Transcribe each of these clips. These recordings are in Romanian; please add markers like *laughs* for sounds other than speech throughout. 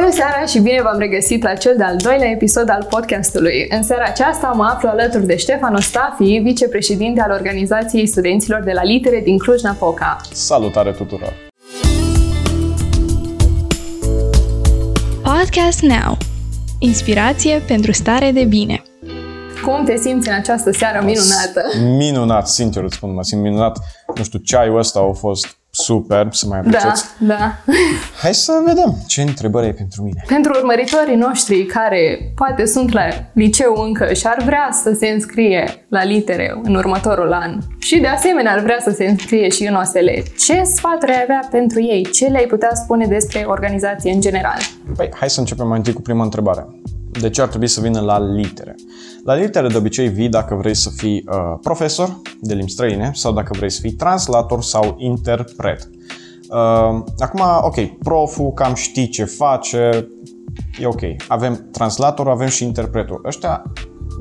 Bună seara și bine v-am regăsit la cel de-al doilea episod al podcastului. În seara aceasta mă aflu alături de Ștefan Ostafi, vicepreședinte al Organizației Studenților de la Litere din Cluj-Napoca. Salutare tuturor! Podcast Now. Inspirație pentru stare de bine. Cum te simți în această seară minunată? Minunat, sincer îți spun, mă simt minunat. Nu știu, ceaiul ăsta a fost superb, să mai apreciați. Da, da. *laughs* Hai să vedem ce întrebări ai pentru mine. Pentru urmăritorii noștri care poate sunt la liceu încă și ar vrea să se înscrie la litere în următorul an și de asemenea ar vrea să se înscrie și în OSL, ce sfaturi ai avea pentru ei? Ce le-ai putea spune despre organizație în general? Păi, hai să începem mai întâi cu prima întrebare. De ce ar trebui să vină la litere? La litere de obicei vii dacă vrei să fii uh, profesor de limbi străine sau dacă vrei să fii translator sau interpret. Uh, acum, ok, proful cam știi ce face, e ok. Avem translator, avem și interpretul. Ăștia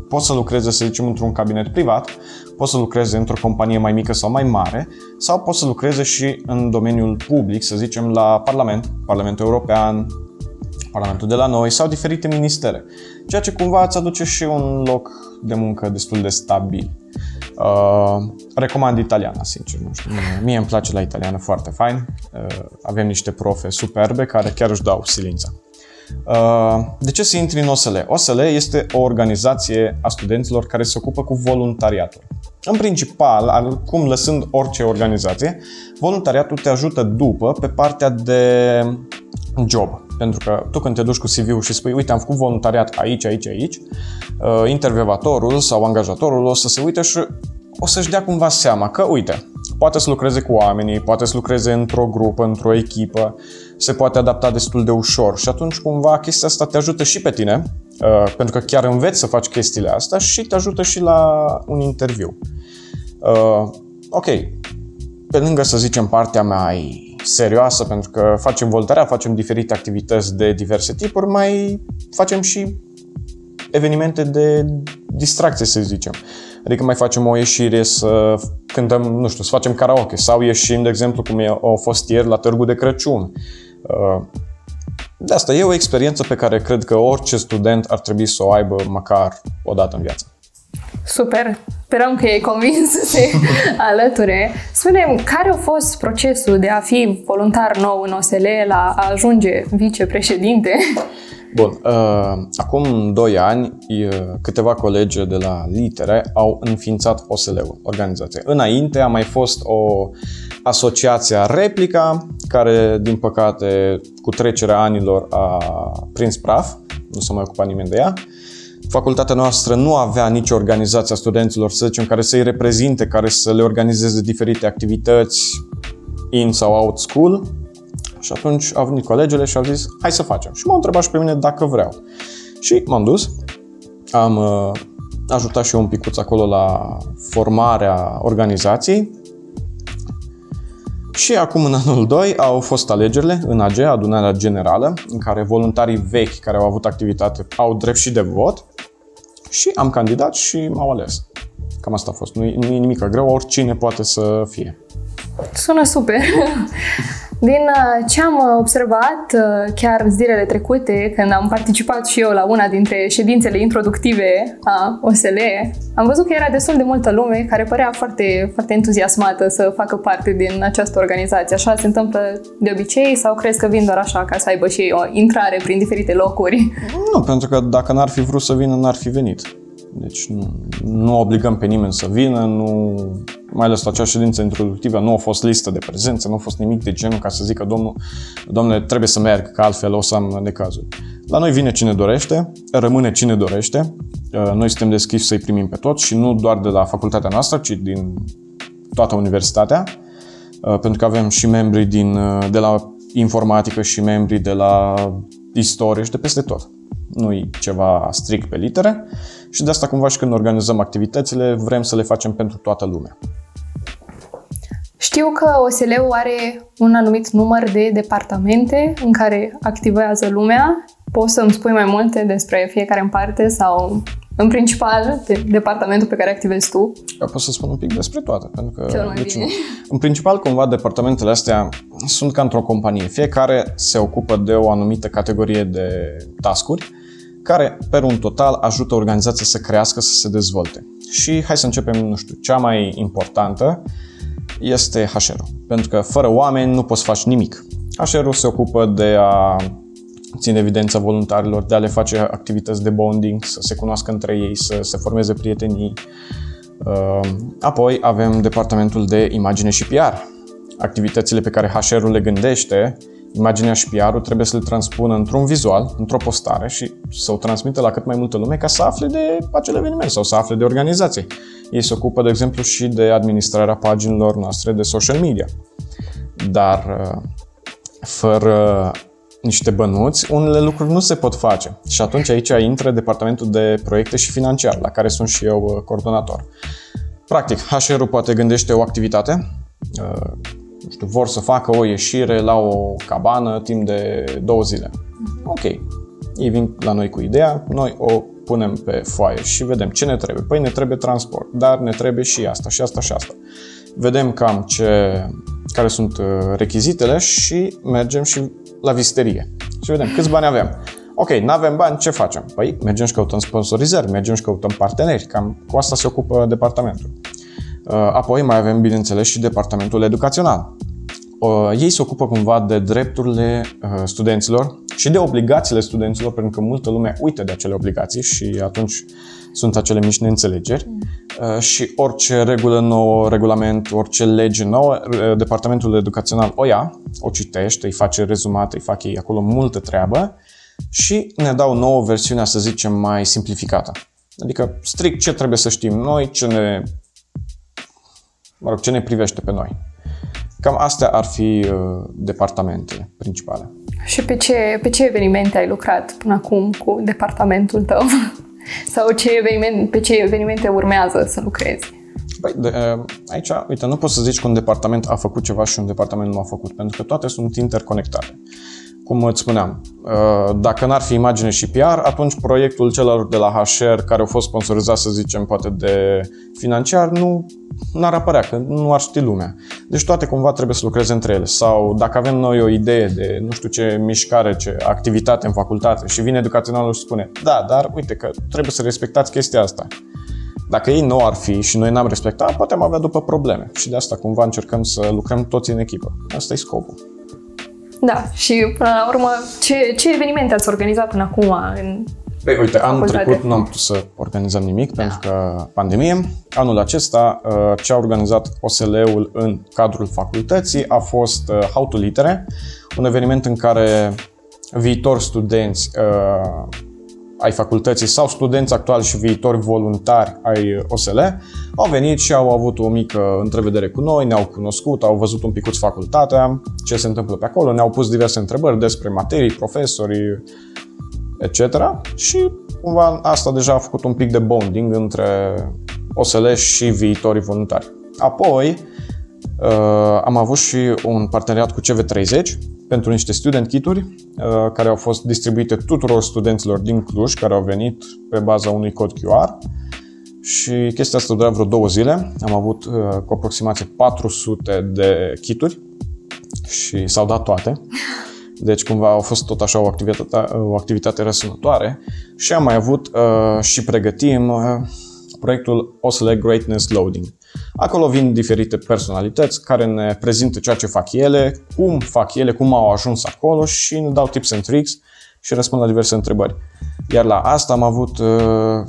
pot să lucreze, să zicem, într-un cabinet privat, pot să lucreze într-o companie mai mică sau mai mare, sau pot să lucreze și în domeniul public, să zicem, la Parlament, Parlamentul European, Parlamentul de la noi sau diferite ministere, ceea ce cumva îți aduce și un loc de muncă destul de stabil. Uh, recomand italiana, sincer, nu știu. Mie, mie îmi place la italiană foarte fain. Uh, avem niște profe superbe care chiar își dau silința. Uh, de ce să intri în OSL? OSL este o organizație a studenților care se ocupă cu voluntariatul. În principal, cum lăsând orice organizație, voluntariatul te ajută după pe partea de job. Pentru că tu când te duci cu CV-ul și spui, uite, am făcut voluntariat aici, aici, aici, uh, intervievatorul sau angajatorul o să se uite și o să-și dea cumva seama că, uite, poate să lucreze cu oamenii, poate să lucreze într-o grupă, într-o echipă, se poate adapta destul de ușor și atunci cumva chestia asta te ajută și pe tine, uh, pentru că chiar înveți să faci chestiile astea și te ajută și la un interviu. Uh, ok, pe lângă să zicem partea mai serioasă, pentru că facem voluntariat, facem diferite activități de diverse tipuri, mai facem și evenimente de distracție, să zicem. Adică mai facem o ieșire să cântăm, nu știu, să facem karaoke sau ieșim, de exemplu, cum e, a fost ieri la Târgu de Crăciun. Uh, de asta e o experiență pe care cred că orice student ar trebui să o aibă măcar o dată în viață. Super! Sperăm că e convins *laughs* să se *laughs* alăture. spune care a fost procesul de a fi voluntar nou în OSL la a ajunge vicepreședinte? Bun, uh, acum 2 ani, uh, câteva colegi de la Litere au înființat OSL-ul, organizația. Înainte a mai fost o asociație Replica, care, din păcate, cu trecerea anilor a prins praf, nu s-a mai ocupat nimeni de ea. Facultatea noastră nu avea nicio organizație a studenților, să zicem, care să-i reprezinte, care să le organizeze diferite activități in sau out school. Și atunci au venit colegele și au zis, hai să facem. Și m-au întrebat și pe mine dacă vreau. Și m-am dus, am uh, ajutat și eu un picuț acolo la formarea organizației. Și acum, în anul 2, au fost alegerile în AG, adunarea generală, în care voluntarii vechi care au avut activitate au drept și de vot și am candidat și m-au ales. Cam asta a fost. Nu e, nu e nimic greu, oricine poate să fie. Sună super! *laughs* Din uh, ce am uh, observat uh, chiar zilele trecute, când am participat și eu la una dintre ședințele introductive a OSLE, am văzut că era destul de multă lume care părea foarte, foarte entuziasmată să facă parte din această organizație. Așa se întâmplă de obicei sau crezi că vin doar așa ca să aibă și ei o intrare prin diferite locuri? Nu, pentru că dacă n-ar fi vrut să vină, n-ar fi venit. Deci nu, nu obligăm pe nimeni să vină, nu, mai ales la acea ședință introductivă nu a fost listă de prezență, nu a fost nimic de genul ca să zică domnul, domnule, trebuie să merg, că altfel o să am necazuri. La noi vine cine dorește, rămâne cine dorește, uh, noi suntem deschiși să-i primim pe toți și nu doar de la facultatea noastră, ci din toată universitatea, uh, pentru că avem și membri din, uh, de la informatică și membri de la istorie și de peste tot. Nu e ceva strict pe litere și de asta cumva și când organizăm activitățile vrem să le facem pentru toată lumea. Știu că OSL-ul are un anumit număr de departamente în care activează lumea. Poți să îmi spui mai multe despre fiecare în parte sau în principal, de departamentul pe care activezi tu? Eu pot să spun un pic despre toate, pentru că... Cel mai deci, bine. În principal, cumva, departamentele astea sunt ca într-o companie. Fiecare se ocupă de o anumită categorie de tascuri care, per un total, ajută organizația să crească, să se dezvolte. Și hai să începem, nu știu, cea mai importantă este HR-ul. Pentru că fără oameni nu poți face nimic. HR-ul se ocupă de a ține evidența voluntarilor, de a le face activități de bonding, să se cunoască între ei, să se formeze prietenii. Uh, apoi avem departamentul de imagine și PR. Activitățile pe care HR-ul le gândește, imaginea și PR-ul trebuie să le transpună într-un vizual, într-o postare și să o transmită la cât mai multă lume ca să afle de acel eveniment sau să afle de organizație. Ei se ocupă, de exemplu, și de administrarea paginilor noastre de social media. Dar uh, fără niște bănuți, unele lucruri nu se pot face. Și atunci aici intră departamentul de proiecte și financiar, la care sunt și eu uh, coordonator. Practic, HR-ul poate gândește o activitate, uh, nu știu, vor să facă o ieșire la o cabană timp de două zile. Ok. Ei vin la noi cu ideea, noi o punem pe foaie și vedem ce ne trebuie. Păi ne trebuie transport, dar ne trebuie și asta, și asta, și asta. Vedem cam ce, care sunt uh, rechizitele și mergem și la visterie. Și vedem câți bani avem. Ok, nu avem bani, ce facem? Păi mergem și căutăm sponsorizări, mergem și căutăm parteneri, cam cu asta se ocupă departamentul. Uh, apoi mai avem, bineînțeles, și departamentul educațional. Uh, ei se ocupă cumva de drepturile uh, studenților și de obligațiile studenților, pentru că multă lume uită de acele obligații și atunci sunt acele mici neînțelegeri. Mm. Și orice regulă nouă, regulament, orice lege nouă, departamentul educațional o ia, o citește, îi face rezumat, îi fac ei acolo multă treabă și ne dau nouă versiunea, să zicem, mai simplificată. Adică strict ce trebuie să știm noi, ce ne, mă rog, ce ne privește pe noi. Cam astea ar fi uh, departamentele principale. Și pe ce, pe ce evenimente ai lucrat până acum cu departamentul tău? *laughs* Sau ce eveniment, pe ce evenimente urmează să lucrezi? Păi, de, uh, aici, uite, nu poți să zici că un departament a făcut ceva și un departament nu a făcut, pentru că toate sunt interconectate cum îți spuneam, uh, dacă n-ar fi imagine și PR, atunci proiectul celor de la HR care au fost sponsorizați, să zicem, poate de financiar, nu n-ar apărea, că nu ar ști lumea. Deci toate cumva trebuie să lucreze între ele. Sau dacă avem noi o idee de nu știu ce mișcare, ce activitate în facultate și vine educaționalul și spune da, dar uite că trebuie să respectați chestia asta. Dacă ei nu ar fi și noi n-am respectat, poate am avea după probleme. Și de asta cumva încercăm să lucrăm toți în echipă. Asta e scopul. Da, și până la urmă, ce, ce evenimente ați organizat până acum în Păi uite, anul trecut nu am putut să organizăm nimic da. pentru că pandemie. Anul acesta, uh, ce a organizat OSL-ul în cadrul facultății a fost uh, How to Litere, un eveniment în care viitori studenți uh, ai facultății sau studenți actuali și viitori voluntari ai OSL au venit și au avut o mică întrevedere cu noi, ne-au cunoscut, au văzut un picuț facultatea, ce se întâmplă pe acolo, ne-au pus diverse întrebări despre materii, profesorii, etc. Și cumva asta deja a făcut un pic de bonding între OSL și viitorii voluntari. Apoi uh, am avut și un parteneriat cu CV30 pentru niște student kituri uh, care au fost distribuite tuturor studenților din Cluj care au venit pe baza unui cod QR și chestia asta durea vreo două zile. Am avut uh, cu aproximație 400 de kituri și s-au dat toate. *laughs* Deci cumva a fost tot așa o activitate, o activitate răsunătoare și am mai avut uh, și pregătim uh, proiectul OSLE Greatness Loading. Acolo vin diferite personalități care ne prezintă ceea ce fac ele, cum fac ele, cum au ajuns acolo și ne dau tips and tricks și răspund la diverse întrebări. Iar la asta am avut uh,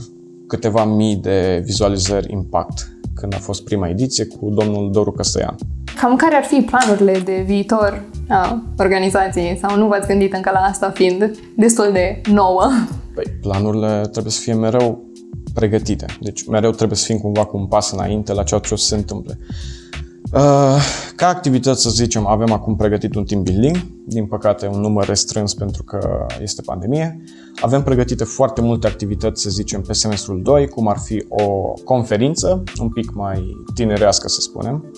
câteva mii de vizualizări impact când a fost prima ediție cu domnul Doru Căstăian. Cam care ar fi planurile de viitor a organizației sau nu v-ați gândit încă la asta fiind destul de nouă? Păi, planurile trebuie să fie mereu pregătite. Deci mereu trebuie să fim cumva cu un pas înainte la ceea ce o să se întâmple. Uh, ca activități, să zicem, avem acum pregătit un team building, din păcate un număr restrâns pentru că este pandemie. Avem pregătite foarte multe activități, să zicem, pe semestrul 2, cum ar fi o conferință, un pic mai tinerească, să spunem,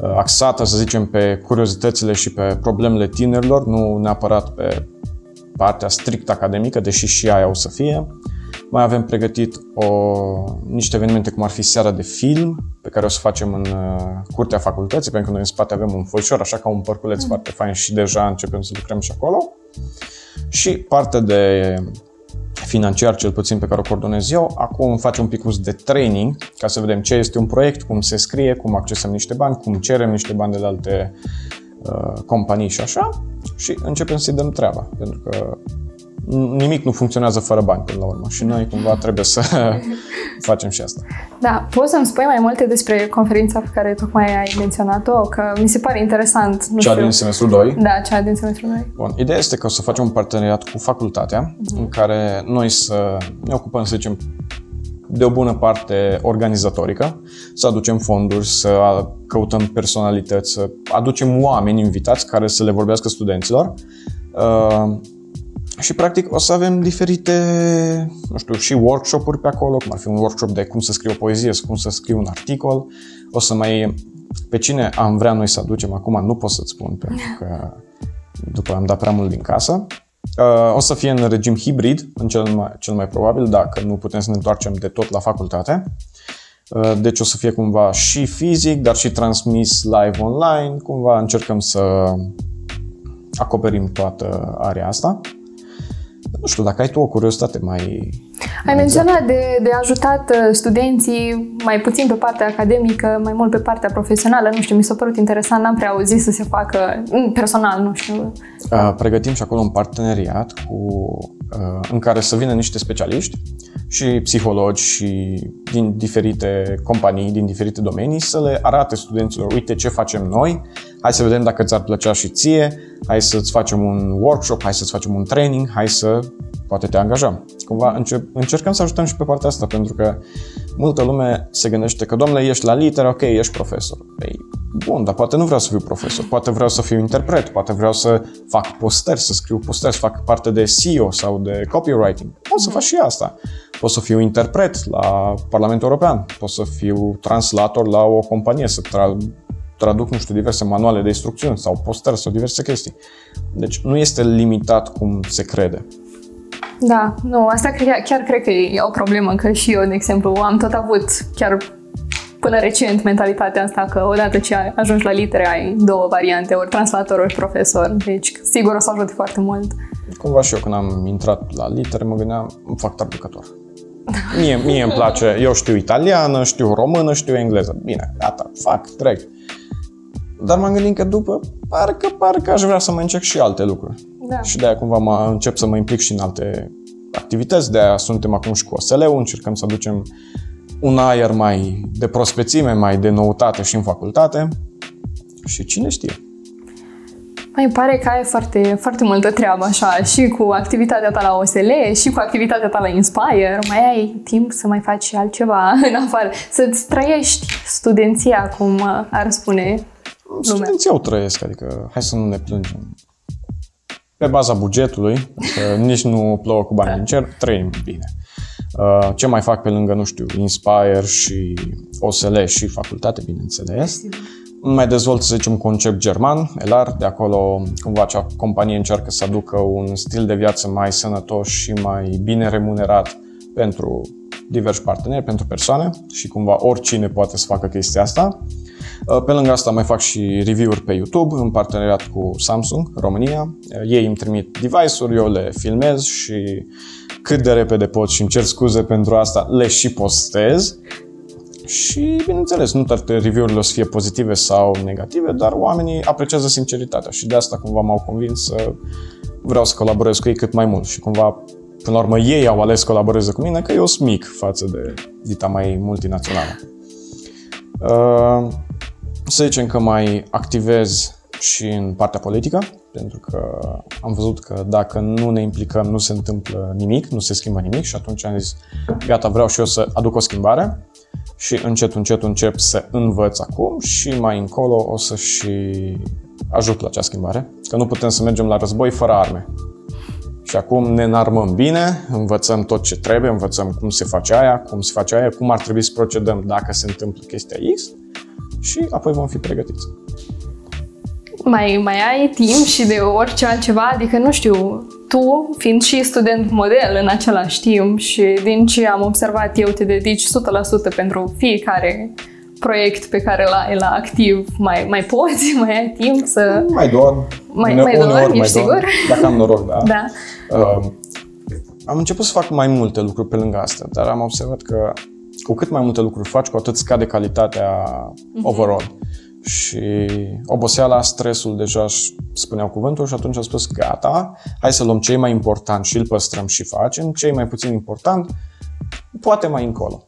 uh, axată, să zicem, pe curiozitățile și pe problemele tinerilor, nu neapărat pe partea strict academică, deși și aia o să fie. Mai avem pregătit o, niște evenimente cum ar fi seara de film, pe care o să facem în uh, curtea facultății, pentru că noi în spate avem un foișor, așa ca un parculeț mm. foarte fain și deja începem să lucrăm și acolo. Și partea de financiar, cel puțin pe care o coordonez eu. Acum facem un pic de training ca să vedem ce este un proiect, cum se scrie, cum accesăm niște bani, cum cerem niște bani de la alte uh, companii și așa. Și începem să-i dăm treaba, pentru că nimic nu funcționează fără bani până la urmă și noi cumva trebuie să *laughs* facem și asta. Da, poți să-mi spui mai multe despre conferința pe care tocmai ai menționat-o? Că mi se pare interesant. Nu cea știu. din semestrul 2? Da, cea din semestrul 2. Bun, ideea este că o să facem un parteneriat cu facultatea uh-huh. în care noi să ne ocupăm, să zicem, de o bună parte organizatorică, să aducem fonduri, să căutăm personalități, să aducem oameni invitați care să le vorbească studenților. Uh, și practic o să avem diferite, nu știu, și workshop-uri pe acolo, cum ar fi un workshop de cum să scriu o poezie, cum să scriu un articol. O să mai... Pe cine am vrea noi să aducem acum, nu pot să-ți spun, *laughs* pentru că după am dat prea mult din casă. Uh, o să fie în regim hibrid, în cel mai, cel mai probabil, dacă nu putem să ne întoarcem de tot la facultate. Uh, deci o să fie cumva și fizic, dar și transmis live online. Cumva încercăm să acoperim toată area asta. Nu știu, dacă ai tu o curiozitate mai... Ai menționat de, de ajutat uh, studenții mai puțin pe partea academică, mai mult pe partea profesională. Nu știu, mi s-a părut interesant, n-am prea auzit să se facă mm, personal, nu știu. Pregătim și acolo un parteneriat cu, în care să vină niște specialiști și psihologi și din diferite companii, din diferite domenii, să le arate studenților, uite ce facem noi, hai să vedem dacă ți-ar plăcea și ție, hai să-ți facem un workshop, hai să-ți facem un training, hai să poate te angajăm. Cumva încerc, încercăm să ajutăm și pe partea asta, pentru că multă lume se gândește că, domnule, ești la literă, ok, ești profesor. Ei, bun, dar poate nu vreau să fiu profesor, poate vreau să fiu interpret, poate vreau să fac posteri, să scriu posteri, să fac parte de SEO sau de copywriting. Pot să fac și asta. Pot să fiu interpret la Parlamentul European, pot să fiu translator la o companie, să tra- traduc, nu știu, diverse manuale de instrucțiuni sau postări sau diverse chestii. Deci nu este limitat cum se crede. Da, nu, asta chiar, chiar cred că e o problemă, că și eu, de exemplu, am tot avut chiar până recent mentalitatea asta că odată ce ajungi la litere ai două variante, ori translator, ori profesor, deci sigur o să ajute foarte mult. Cumva și eu când am intrat la litere mă gândeam, îmi fac traducător. Mie, mie îmi place, eu știu italiană, știu română, știu engleză. Bine, gata, fac, trec. Dar m-am gândit că după, parcă, parcă aș vrea să mai încerc și alte lucruri. Da. Și de-aia cumva mă, încep să mă implic și în alte activități, de-aia suntem acum și cu OSL-ul, încercăm să aducem un aer mai de prospețime, mai de noutate și în facultate. Și cine știe? Mai pare că ai foarte, foarte multă treabă așa și cu activitatea ta la OSL și cu activitatea ta la Inspire. Mai ai timp să mai faci și altceva în afară, să-ți trăiești studenția, cum ar spune Studenții o trăiesc, adică hai să nu ne plângem. Pe baza bugetului, că *laughs* nici nu plouă cu bani din cer, trăim bine. Uh, ce mai fac pe lângă, nu știu, Inspire și OSL și facultate, bineînțeles. Mai dezvolt, să zicem, un concept german, ELAR, de acolo cumva acea companie încearcă să aducă un stil de viață mai sănătos și mai bine remunerat pentru diversi parteneri, pentru persoane și cumva oricine poate să facă chestia asta. Uh, pe lângă asta mai fac și review-uri pe YouTube în parteneriat cu Samsung România. Uh, ei îmi trimit device-uri, eu le filmez și cât de repede pot și îmi cer scuze pentru asta, le și postez. Și, bineînțeles, nu toate review-urile o să fie pozitive sau negative, dar oamenii apreciază sinceritatea și de asta cumva m-au convins să vreau să colaborez cu ei cât mai mult și cumva Până la urmă, ei au ales să colaboreze cu mine, că eu sunt mic față de dita mai multinațională. Uh, să zicem că mai activez și în partea politică, pentru că am văzut că dacă nu ne implicăm, nu se întâmplă nimic, nu se schimbă nimic și atunci am zis, gata, vreau și eu să aduc o schimbare și încet, încet încep să învăț acum și mai încolo o să și ajut la acea schimbare, că nu putem să mergem la război fără arme. Și acum ne înarmăm bine, învățăm tot ce trebuie, învățăm cum se face aia, cum se face aia, cum ar trebui să procedăm dacă se întâmplă chestia X și apoi vom fi pregătiți. Mai, mai ai timp și de orice altceva? Adică, nu știu, tu, fiind și student model în același timp și din ce am observat eu, te dedici 100% pentru fiecare proiect pe care îl ai la activ, mai, mai poți, *laughs* mai ai timp să... Mai dorm. Mai, mai dorm, ești mai sigur? Dorm, dacă am noroc, da. *laughs* da. Uh, am început să fac mai multe lucruri pe lângă astea, dar am observat că cu cât mai multe lucruri faci, cu atât scade calitatea uh-huh. overall. Și oboseala, stresul, deja își spuneau cuvântul și atunci am spus gata, hai să luăm cei mai important și îl păstrăm și facem, cei mai puțin important, poate mai încolo.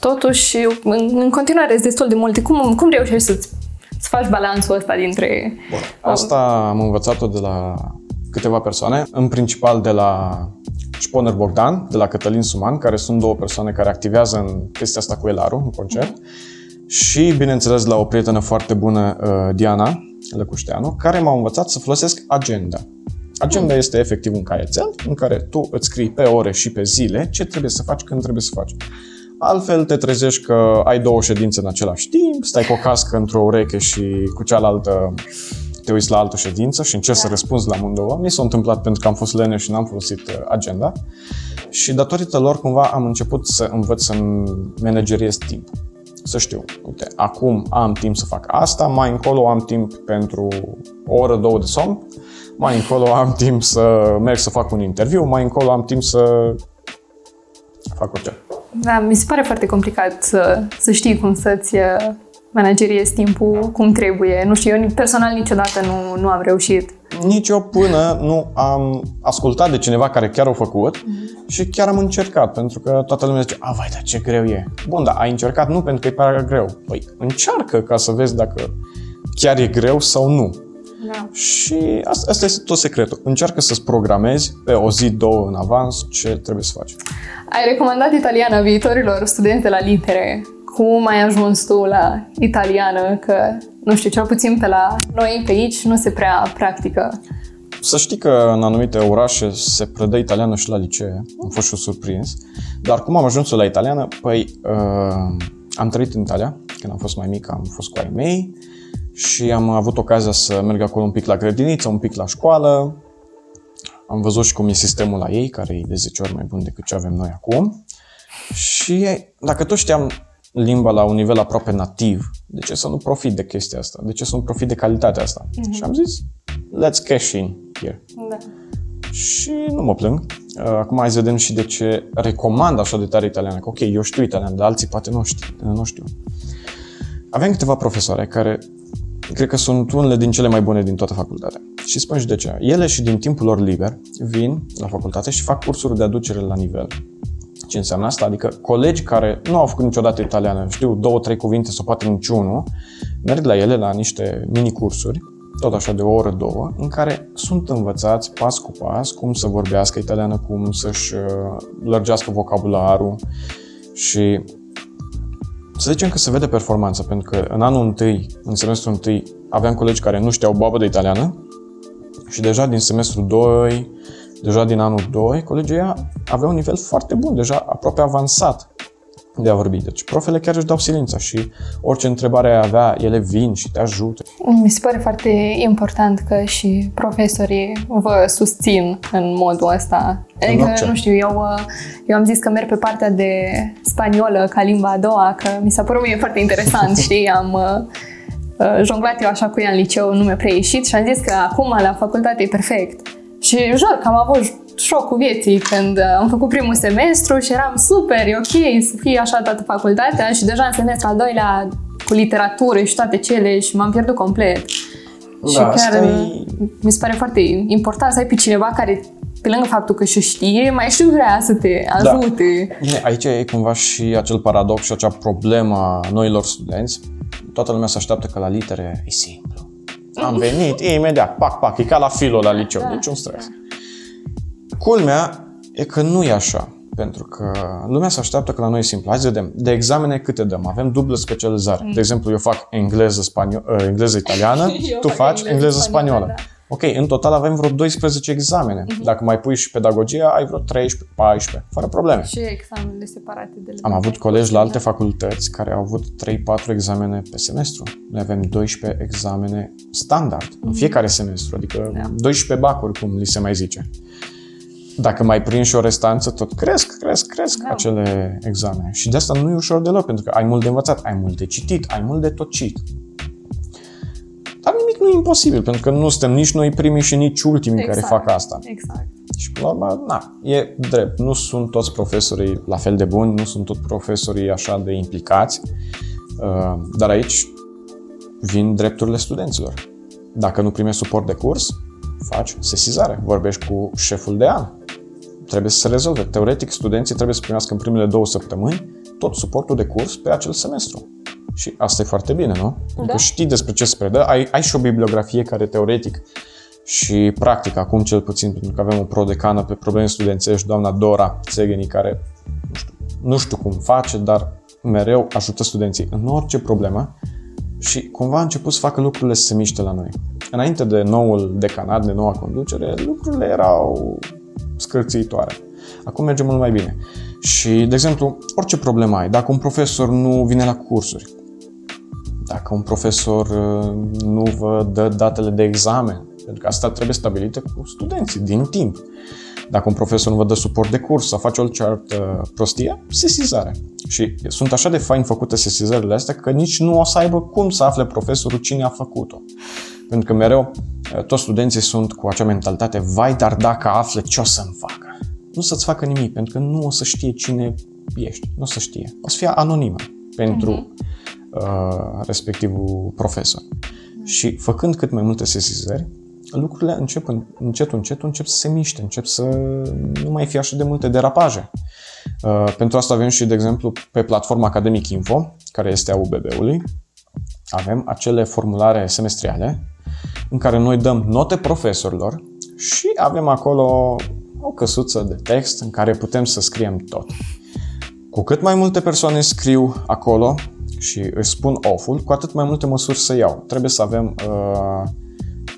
Totuși, în, în continuare, sunt destul de multe. Cum, cum reușești să să faci balansul ăsta dintre... Bun. Asta am învățat-o de la câteva persoane, în principal de la Sponer Bogdan, de la Cătălin Suman, care sunt două persoane care activează în chestia asta cu Elaru, în concert. Mm-hmm. Și, bineînțeles, la o prietenă foarte bună, uh, Diana Lăcușteanu, care m-a învățat să folosesc agenda. Agenda este efectiv un caietel în care tu îți scrii pe ore și pe zile ce trebuie să faci când trebuie să faci. Altfel te trezești că ai două ședințe în același timp, stai cu o cască într-o ureche și cu cealaltă te uiți la altă ședință și încerci da. să răspunzi la amândouă. Mi s-a întâmplat pentru că am fost lene și n-am folosit uh, agenda. Și datorită lor, cumva, am început să învăț să manageriez timp. Să știu, uite, acum am timp să fac asta, mai încolo am timp pentru o oră, două de somn, mai încolo am timp să merg să fac un interviu, mai încolo am timp să fac orice. Da, mi se pare foarte complicat să, să știi cum să-ți uh, manageriezi timpul cum trebuie. Nu știu, eu personal niciodată nu, nu am reușit. Nici eu până nu am ascultat de cineva care chiar au făcut mm-hmm. și chiar am încercat, pentru că toată lumea zice, a, vai, dar ce greu e. Bun, dar ai încercat nu pentru că e prea greu. Păi, încearcă ca să vezi dacă chiar e greu sau nu. Da. Și asta, asta este tot secretul. Încearcă să-ți programezi pe o zi, două în avans ce trebuie să faci. Ai recomandat italiana viitorilor studenți la litere. Cum ai ajuns tu la italiană? Că, nu știu, cel puțin pe la noi pe aici nu se prea practică. Să știi că în anumite orașe se predă italiană și la licee. Am fost și surprins. Dar cum am ajuns la italiană? Păi, uh, am trăit în Italia. Când am fost mai mic, am fost cu ai mei și am avut ocazia să merg acolo un pic la grădiniță, un pic la școală. Am văzut și cum e sistemul la ei, care e de 10 ori mai bun decât ce avem noi acum. Și dacă tot știam limba la un nivel aproape nativ, de ce să nu profit de chestia asta? De ce să nu profit de calitatea asta? Mm-hmm. Și am zis, let's cash in here. Da. Și nu mă plâng. Uh, acum hai să vedem și de ce recomand așa de tare italiană. Că ok, eu știu italian, dar alții poate nu știu. Nu știu. Avem câteva profesoare care cred că sunt unele din cele mai bune din toată facultatea. Și spun și de ce. Ele și din timpul lor liber vin la facultate și fac cursuri de aducere la nivel. Ce înseamnă asta? Adică colegi care nu au făcut niciodată italiană, știu două, trei cuvinte sau poate niciunul, merg la ele la niște mini-cursuri, tot așa de o oră, două, în care sunt învățați pas cu pas cum să vorbească italiană, cum să-și uh, lărgească vocabularul și să zicem că se vede performanța, pentru că în anul întâi, în semestrul întâi, aveam colegi care nu știau babă de italiană și deja din semestrul 2, deja din anul 2, colegii aveau un nivel foarte bun, deja aproape avansat de a vorbi. Deci profele chiar își dau silința și orice întrebare avea, ele vin și te ajută. Mi se pare foarte important că și profesorii vă susțin în modul ăsta. Adică, nu știu, eu, eu am zis că merg pe partea de spaniolă ca limba a doua, că mi s-a părut mie foarte interesant, *laughs* știi, am uh, jonglat eu așa cu ea în liceu, nu mi-a prea ieșit și am zis că acum la facultate e perfect. Și jur că am avut șocul vieții când uh, am făcut primul semestru și eram super, e ok să fie așa toată facultatea și deja în semestru al doilea cu literatură și toate cele și m-am pierdut complet. Da, și chiar e... mi se pare foarte important să ai pe cineva care pe lângă faptul că și știe, mai și vrea să te da. ajute. Da. Bine, aici e cumva și acel paradox și acea problemă a noilor studenți. Toată lumea se așteaptă că la litere e simplu. Am venit, imediat, pac, pac, e ca la filul la liceu, da. niciun stres. Da. Culmea e că nu e așa. Pentru că lumea se așteaptă că la noi e simplu. Hai să vedem. De examene câte dăm? Avem dublă specializare. Mm. De exemplu, eu fac engleză, spanio- uh, engleză italiană, *laughs* tu faci engleză, engleză spaniolă. Da. Ok, în total avem vreo 12 examene. Mm-hmm. Dacă mai pui și pedagogia, ai vreo 13, 14, fără probleme. Și examenele separate de Am avut colegi la alte facultăți care au avut 3-4 examene pe semestru. Noi avem 12 examene standard mm-hmm. în mhm. fiecare semestru, adică da. 12 bacuri, cum li se mai zice. dacă mai prind și o restanță, tot cresc, cresc, cresc Da. acele examene. Și de asta nu e ușor deloc, pentru că ai mult de învățat, ai mult de citit, ai mult de tocit. Dar nimic nu e imposibil, pentru că nu suntem nici noi primii și nici ultimii care fac asta. Exact. Și până la urmă, na, e drept. Nu sunt toți profesorii la fel de buni, nu sunt toți profesorii așa de implicați, uh, dar aici vin drepturile studenților. Dacă nu primești suport de curs, faci sesizare, vorbești cu șeful de an. Trebuie să se rezolve. Teoretic, studenții trebuie să primească în primele două săptămâni tot suportul de curs pe acel semestru. Și asta e foarte bine, nu? Pentru că știi despre ce se predă, ai, ai și o bibliografie care teoretic și practic, acum cel puțin, pentru că avem o prodecană pe probleme studențești, doamna Dora Țegeni, care nu știu, nu știu cum face, dar mereu ajută studenții în orice problemă și cumva a început să facă lucrurile să se miște la noi. Înainte de noul decanat, de noua conducere, lucrurile erau scârțitoare. Acum merge mult mai bine. Și, de exemplu, orice problemă ai, dacă un profesor nu vine la cursuri, dacă un profesor uh, nu vă dă datele de examen, pentru că asta trebuie stabilită cu studenții, din timp. Dacă un profesor nu vă dă suport de curs sau face orice altă prostie, sesizare. Și sunt așa de fain făcute sesizările astea că nici nu o să aibă cum să afle profesorul cine a făcut-o. Pentru că mereu uh, toți studenții sunt cu acea mentalitate, vai, dar dacă afle, ce o să-mi facă? Nu să-ți facă nimic, pentru că nu o să știe cine ești, nu o să știe. O să fie anonimă pentru uh, respectivul profesor. Și făcând cât mai multe sesizări, lucrurile încep în- încet, încet, încep să se miște, încep să nu mai fie așa de multe derapaje. Uh, pentru asta avem și, de exemplu, pe platforma Academic Info, care este a UBB-ului, avem acele formulare semestriale în care noi dăm note profesorilor și avem acolo o căsuță de text în care putem să scriem tot. Cu cât mai multe persoane scriu acolo și își spun off-ul, cu atât mai multe măsuri să iau. Trebuie să avem, uh,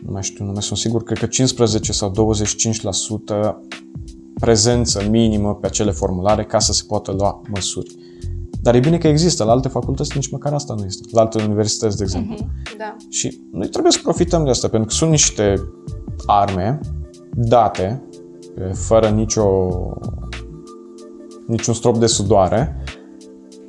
nu mai știu, nu mai sunt sigur, cred că 15 sau 25% prezență minimă pe acele formulare ca să se poată lua măsuri. Dar e bine că există, la alte facultăți nici măcar asta nu este, la alte universități, de exemplu. Da. Și noi trebuie să profităm de asta, pentru că sunt niște arme date, eh, fără nicio, niciun strop de sudoare,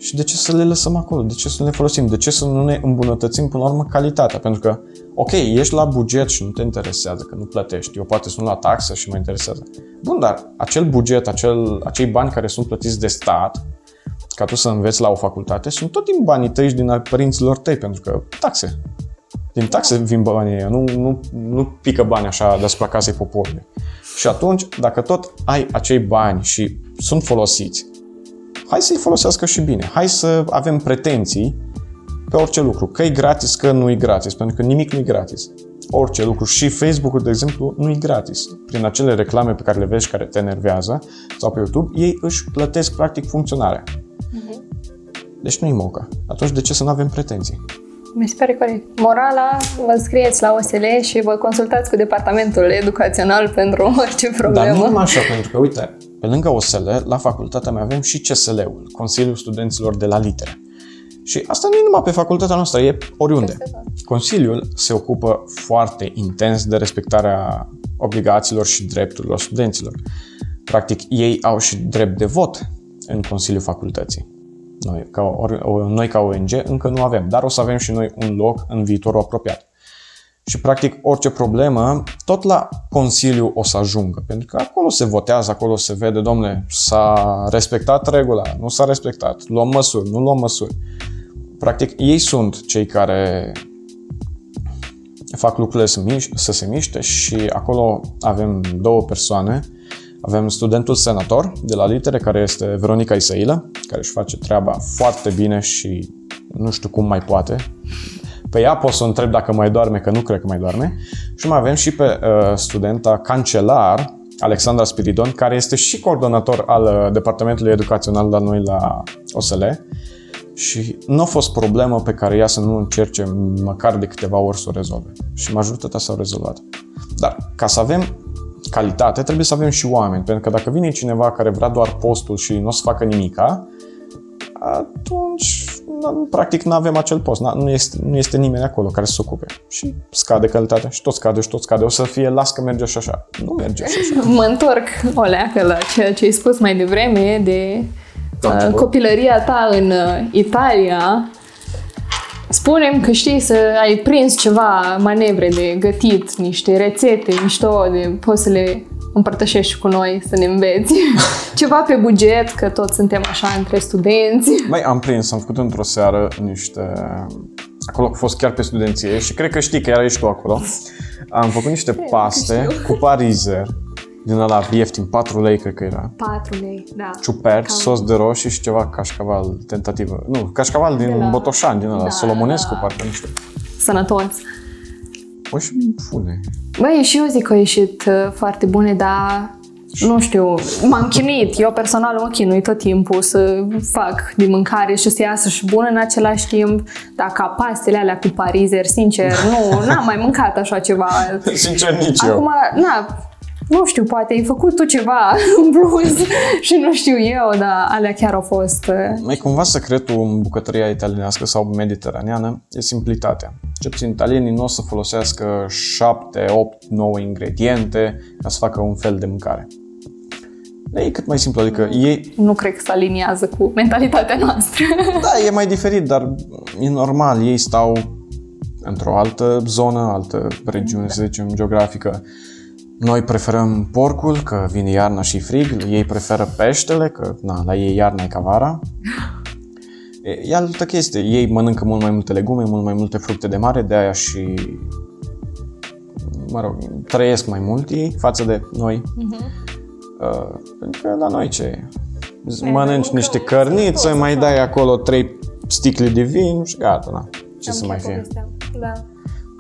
și de ce să le lăsăm acolo? De ce să nu le folosim? De ce să nu ne îmbunătățim până la urmă calitatea? Pentru că, ok, ești la buget și nu te interesează, că nu plătești. Eu poate sunt la taxă și mă interesează. Bun, dar acel buget, acel, acei bani care sunt plătiți de stat, ca tu să înveți la o facultate, sunt tot din banii tăi și din ai părinților tăi, pentru că taxe. Din taxe vin banii ăia, nu, nu, nu pică bani așa deasupra casei poporului. Și atunci, dacă tot ai acei bani și sunt folosiți, hai să-i folosească și bine. Hai să avem pretenții pe orice lucru. Că e gratis, că nu e gratis, pentru că nimic nu e gratis. Orice lucru. Și Facebook-ul, de exemplu, nu e gratis. Prin acele reclame pe care le vezi care te enervează sau pe YouTube, ei își plătesc practic funcționarea. Deci nu e moca. Atunci de ce să nu avem pretenții? Mi se pare corect. Morala, vă scrieți la OSL și vă consultați cu departamentul educațional pentru *laughs* orice problemă. Dar nu numai așa, pentru că, uite, pe lângă OSL, la facultatea mea avem și CSL-ul, Consiliul Studenților de la Litere. Și asta nu e numai pe facultatea noastră, e oriunde. Peste tot. Consiliul se ocupă foarte intens de respectarea obligațiilor și drepturilor studenților. Practic, ei au și drept de vot în Consiliul Facultății. Noi ca, ori, o- noi, ca ONG, încă nu avem, dar o să avem și noi un loc în viitorul apropiat. Și, practic, orice problemă, tot la Consiliu o să ajungă, pentru că acolo se votează, acolo se vede, domnule, s-a respectat regula, nu s-a respectat, luăm măsuri, nu luăm măsuri. Practic, ei sunt cei care fac lucrurile să, miș- să se miște și acolo avem două persoane. Avem studentul senator de la litere, care este Veronica Isailă, care își face treaba foarte bine și nu știu cum mai poate. Pe ea pot să o întreb dacă mai doarme, că nu cred că mai doarme. Și mai avem și pe uh, studenta cancelar, Alexandra Spiridon, care este și coordonator al uh, Departamentului Educațional la noi la OSL. Și nu a fost problemă pe care ea să nu încerce măcar de câteva ori să o rezolve. Și majoritatea s-au rezolvat. Dar ca să avem calitate, trebuie să avem și oameni. Pentru că dacă vine cineva care vrea doar postul și nu o să facă nimica, atunci n- practic nu avem acel post, n- nu este, nu este nimeni acolo care să se ocupe. Și scade calitatea și tot scade și tot scade. O să fie, las că merge și așa. Nu merge și așa. *laughs* Mă întorc o leacă la ceea ce ai spus mai devreme de Da, uh, început. copilăria ta în uh, Italia. Spunem că știi să ai prins ceva manevre de gătit, niște rețete mișto, de poți să le împărtășești cu noi, să ne înveți. *laughs* ceva pe buget, că toți suntem așa între studenți. Mai am prins, am făcut într-o seară niște... Acolo a fost chiar pe studenție și cred că știi că erai și tu acolo. Am făcut niște paste știu. cu parizer din ăla ieftin, 4 lei cred că era. 4 lei, da. ciuperci, Cam- sos de roșii și ceva cașcaval tentativă. Nu, cașcaval din De la- Botoșani, din ăla, Da, Solomonescu, da. parcă, nu știu. Sănătos. O și fune. Băi, și eu zic că au ieșit uh, foarte bune, dar nu știu, m-am chinuit. Eu personal mă chinui tot timpul să fac din mâncare și să iasă și bună în același timp. Dar ca pastele alea cu parizer, sincer, nu, n-am mai mâncat așa ceva. *laughs* Sincer, nici eu. Acum, na, nu știu, poate ai făcut tu ceva *laughs* în plus și nu știu eu, dar alea chiar au fost... uh, Mai cumva secretul în bucătăria italienească sau mediteraneană e simplitatea. Ce puțin italienii nu o să folosească 7, 8, 9 ingrediente ca să facă un fel de mâncare. E cât mai simplu, adică ei, Nu cred că se aliniază cu mentalitatea noastră. *laughs* da, e mai diferit, dar e normal, ei stau într-o altă zonă, altă regiune, să zicem, geografică. Noi preferăm porcul, că vine iarna și frig, ei preferă peștele, că na, la ei iarna e ca vara. E, e altă chestie, ei mănâncă mult mai multe legume, mult mai multe fructe de mare, de aia și mă rog, trăiesc mai mult ei față de noi. Uh, pentru că la noi ce e? Ne Mănânci mâncăm niște sănătos, cărnițe, mai așa. dai acolo trei sticle de vin și gata, na. Ce să mai fie? Da.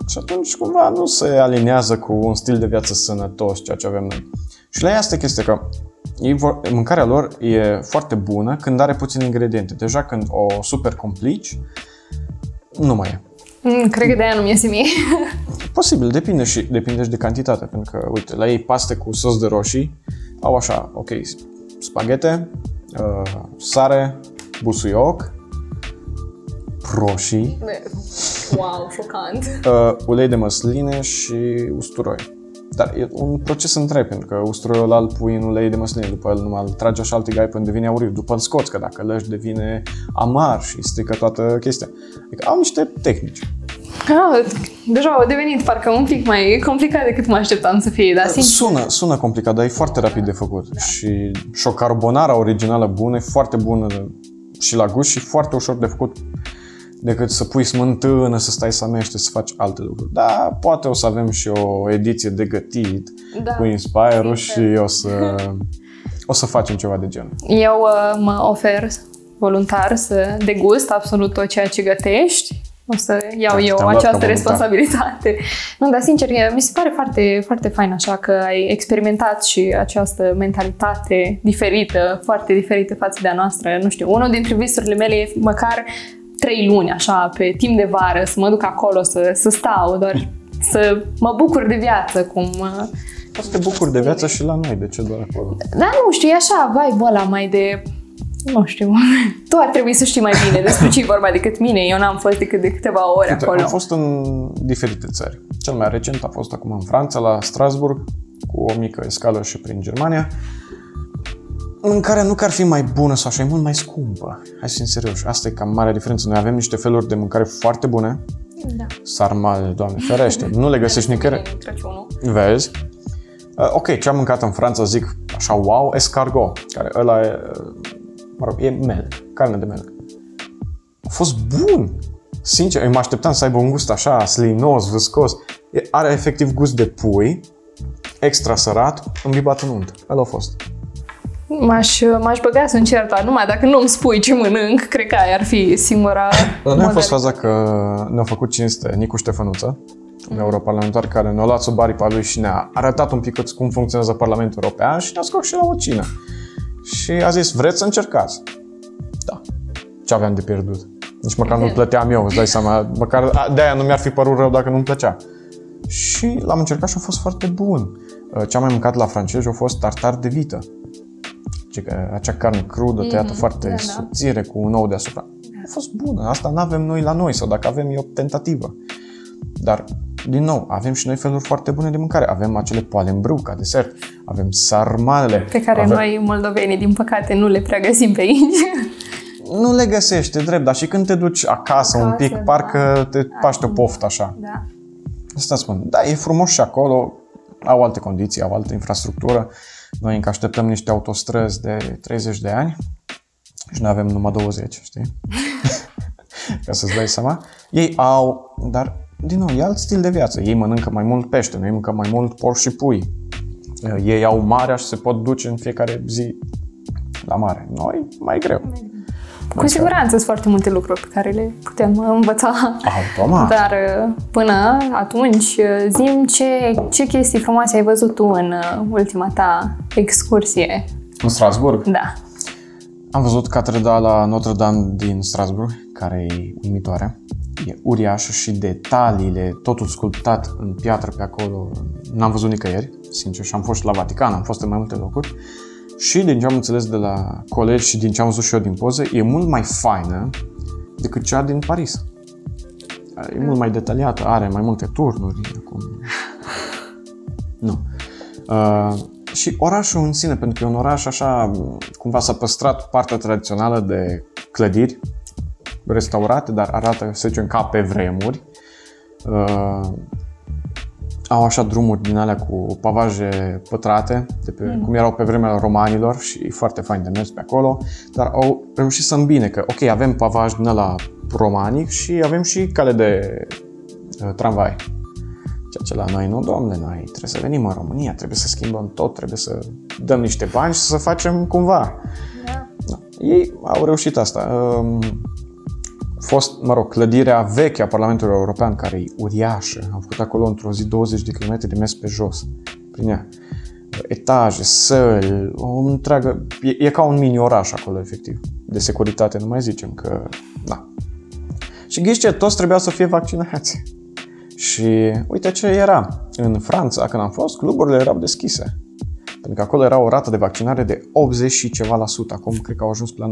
Și atunci cumva nu se aliniază cu un stil de viață sănătos, ceea ce avem noi. Și la ea asta chestia că ei vor, mâncarea lor e foarte bună când are puține ingrediente. Deja când o super complici, nu mai e. Mm, cred că de aia nu-mi iese mie. *laughs* Posibil, depinde și depinde și de cantitate, pentru că, uite, la ei paste cu sos de roșii au așa, ok, spaghete, uh, sare, busuioc, roșii, wow, șocant. *laughs* uh, ulei de măsline și usturoi. Dar e un proces întreg, pentru că usturoiul ăla îl pui în ulei de măsline, după el numai îl tragi așa alte gai până devine auriu, după îl scoți, că dacă lăși devine amar și strică toată chestia. Adică au niște tehnici. Ah, deja au devenit parcă un pic mai complicat decât mă așteptam să fie, dar sincer... Sună, sună complicat, dar e foarte rapid de făcut. Da. Și, și o carbonara originală bună, e foarte bună și la gust și foarte ușor de făcut decât să pui smântână, să stai să amește, să faci alte lucruri. Da, poate o să avem și o ediție de gătit Da. cu Inspire-ul Sincer. și o să, o să facem ceva de genul. Eu uh, mă ofer voluntar să degust absolut tot ceea ce gătești. O să iau Da, eu te-am luat ca această voluntar. responsabilitate. *laughs* Nu, dar sincer, e- mi se pare foarte, foarte fain așa că ai experimentat și această mentalitate diferită, foarte diferită față de a noastră. Nu știu, unul dintre visurile mele e măcar trei luni, așa, pe timp de vară, să mă duc acolo, să, să stau, doar să mă bucur de viață, cum... uh, Poți să te bucuri de viață și la noi, de ce doar acolo? Da, nu știu, e așa, vibe ăla mai de... Nu știu, *laughs* tu ar trebui să știi mai bine despre ce e vorba decât mine. Eu n-am fost decât de câteva ore Uite, acolo. am fost în diferite țări. Cel mai recent a fost acum în Franța, la Strasburg, cu o mică escală și prin Germania. Mâncarea nu că ar fi mai bună sau așa, e mult mai scumpă. Hai să fim serioși, asta e cam marea diferență. Noi avem niște feluri de mâncare foarte bune, Da. sarmale, doamne ferește, nu le găsești nicăieri. Crăciunul. Vezi? Uh, ok, ce am mâncat în Franța, zic așa, wow, escargot, care ăla e, uh, mă rog, e melc, carne de melc. A fost bun! Sincer, eu mă așteptam să aibă un gust așa, slinos, viscos. E- Are efectiv gust de pui, extra sărat, îmbibat în unt. Ăla a fost. M-aș, m-aș băga să încerc, dar numai dacă nu-mi spui ce mănânc, cred că aia ar fi singura La noi a fost modalitate. faza că ne-a făcut cinste Nicu Ștefănuță, un europarlamentar care ne-a luat sub aripa lui și ne-a arătat un pic cum funcționează Parlamentul European și ne-a scos și la o cină. Și a zis, vreți să încercați? Da. Ce aveam de pierdut? Nici măcar nu plăteam eu, îți dai seama. Măcar de-aia nu mi-ar fi părut rău dacă nu-mi plăcea. Și l-am încercat și a fost foarte bun. Ce am mai mâncat la francezi a fost tartar de vită. Ce, acea carne crudă tăiată Mhm, foarte da, da. subțire cu un ou deasupra. A fost bună, asta nu avem noi la noi sau dacă avem e o tentativă. Dar, din nou, avem și noi feluri foarte bune de mâncare. Avem acele poale în brâu ca desert, avem sarmalele. Pe care avem... noi, moldovenii, din păcate, nu le prea găsim pe aici. *laughs* Nu le găsești, e drept, dar și când te duci acasă, un Acasă, pic, da. parcă te paște o poftă așa. Da. Asta spun. Da, e frumos și acolo, au alte condiții, au altă infrastructură. Noi încă așteptăm niște autostrăzi de 30 de ani și noi avem numai 20, știi? *laughs* Ca să-ți dai seama. Ei au, dar din nou, e alt stil de viață. Ei mănâncă mai mult pește, noi mâncăm mai mult porc și pui. Ei au marea și se pot duce în fiecare zi la mare. Noi, mai greu. Cu siguranță sunt foarte multe lucruri pe care le putem învăța. Automat. Dar uh, până atunci, uh, zim ce, ce chestii frumoase ai văzut tu în uh, ultima ta excursie. În Strasburg. Da. Am văzut catedrala Notre-Dame din Strasburg, care e uimitoare. E uriașă și detaliile, totul sculptat în piatră pe acolo, n-am văzut nicăieri, sincer, și am fost și la Vatican, am fost în mai multe locuri. Și din ce am înțeles de la colegi și din ce am văzut și eu din poze, e mult mai faină decât cea din Paris. E mult mai detaliată, are mai multe turnuri. Acum. Nu. Uh, și orașul în sine, pentru că e un oraș așa, cumva s-a păstrat partea tradițională de clădiri restaurate, dar arată, să zicem, ca pe vremuri. Uh, au așa drumuri din alea cu pavaje pătrate, de pe, mm. cum erau pe vremea romanilor și e foarte fain de mers pe acolo, dar au reușit să îmbine că, ok, avem pavaj din ăla romanic și avem și cale de uh, tramvai. Ceea ce la noi nu, domnule, noi trebuie să venim în România, trebuie să schimbăm tot, trebuie să dăm niște bani și să facem cumva. Da. Da. Ei au reușit asta. Um, fost, mă rog, clădirea veche a Parlamentului European, care e uriașă. Am făcut acolo într-o zi 20 de km de mers pe jos, prin ea. Etaje, săli, o întreagă... E, e ca un mini-oraș acolo, efectiv. De securitate, nu mai zicem că... Da. Și ghiși ce, toți trebuiau să fie vaccinați. Și uite ce era. În Franța, când am fost, cluburile erau deschise. Pentru că acolo era o rată de vaccinare de 80 și ceva la sută. Acum cred că au ajuns la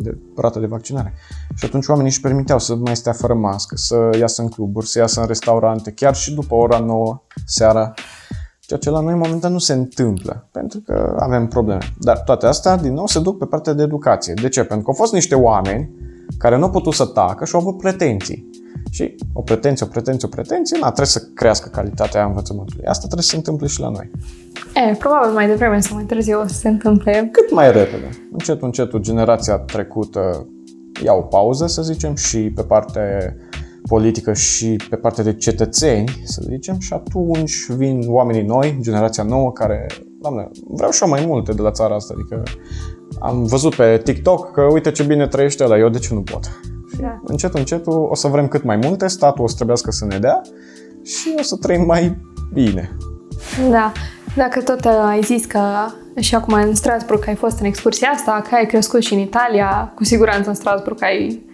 90% de rată de vaccinare. Și atunci oamenii își permiteau să mai stea fără mască, să iasă în cluburi, să iasă în restaurante, chiar și după ora 9 seara. Ceea ce la noi momentan nu se întâmplă, pentru că avem probleme. Dar toate astea, din nou, se duc pe partea de educație. De ce? Pentru că au fost niște oameni care nu au putut să tacă și au avut pretenții. Și o pretenție, o pretenție, o pretenție, na, trebuie să crească calitatea învățământului. Asta trebuie să se întâmple și la noi. E, probabil mai devreme sau mai târziu o să se întâmple. Cât mai repede. Încetul, încetul, generația trecută ia o pauză, să zicem, și pe partea politică și pe partea de cetățeni, să zicem, și atunci vin oamenii noi, generația nouă, care, doamne, vreau și eu mai multe de la țara asta, adică am văzut pe TikTok că uite ce bine trăiește ăla, eu de ce nu pot? Da. Încetul, încetul o să vrem cât mai multe, statul o să trebuiască să ne dea și o să trăim mai bine. Da. Dacă tot uh, ai zis că și acum în Strasburg ai fost în excursia asta, că ai crescut și în Italia, cu siguranță în Strasburg ai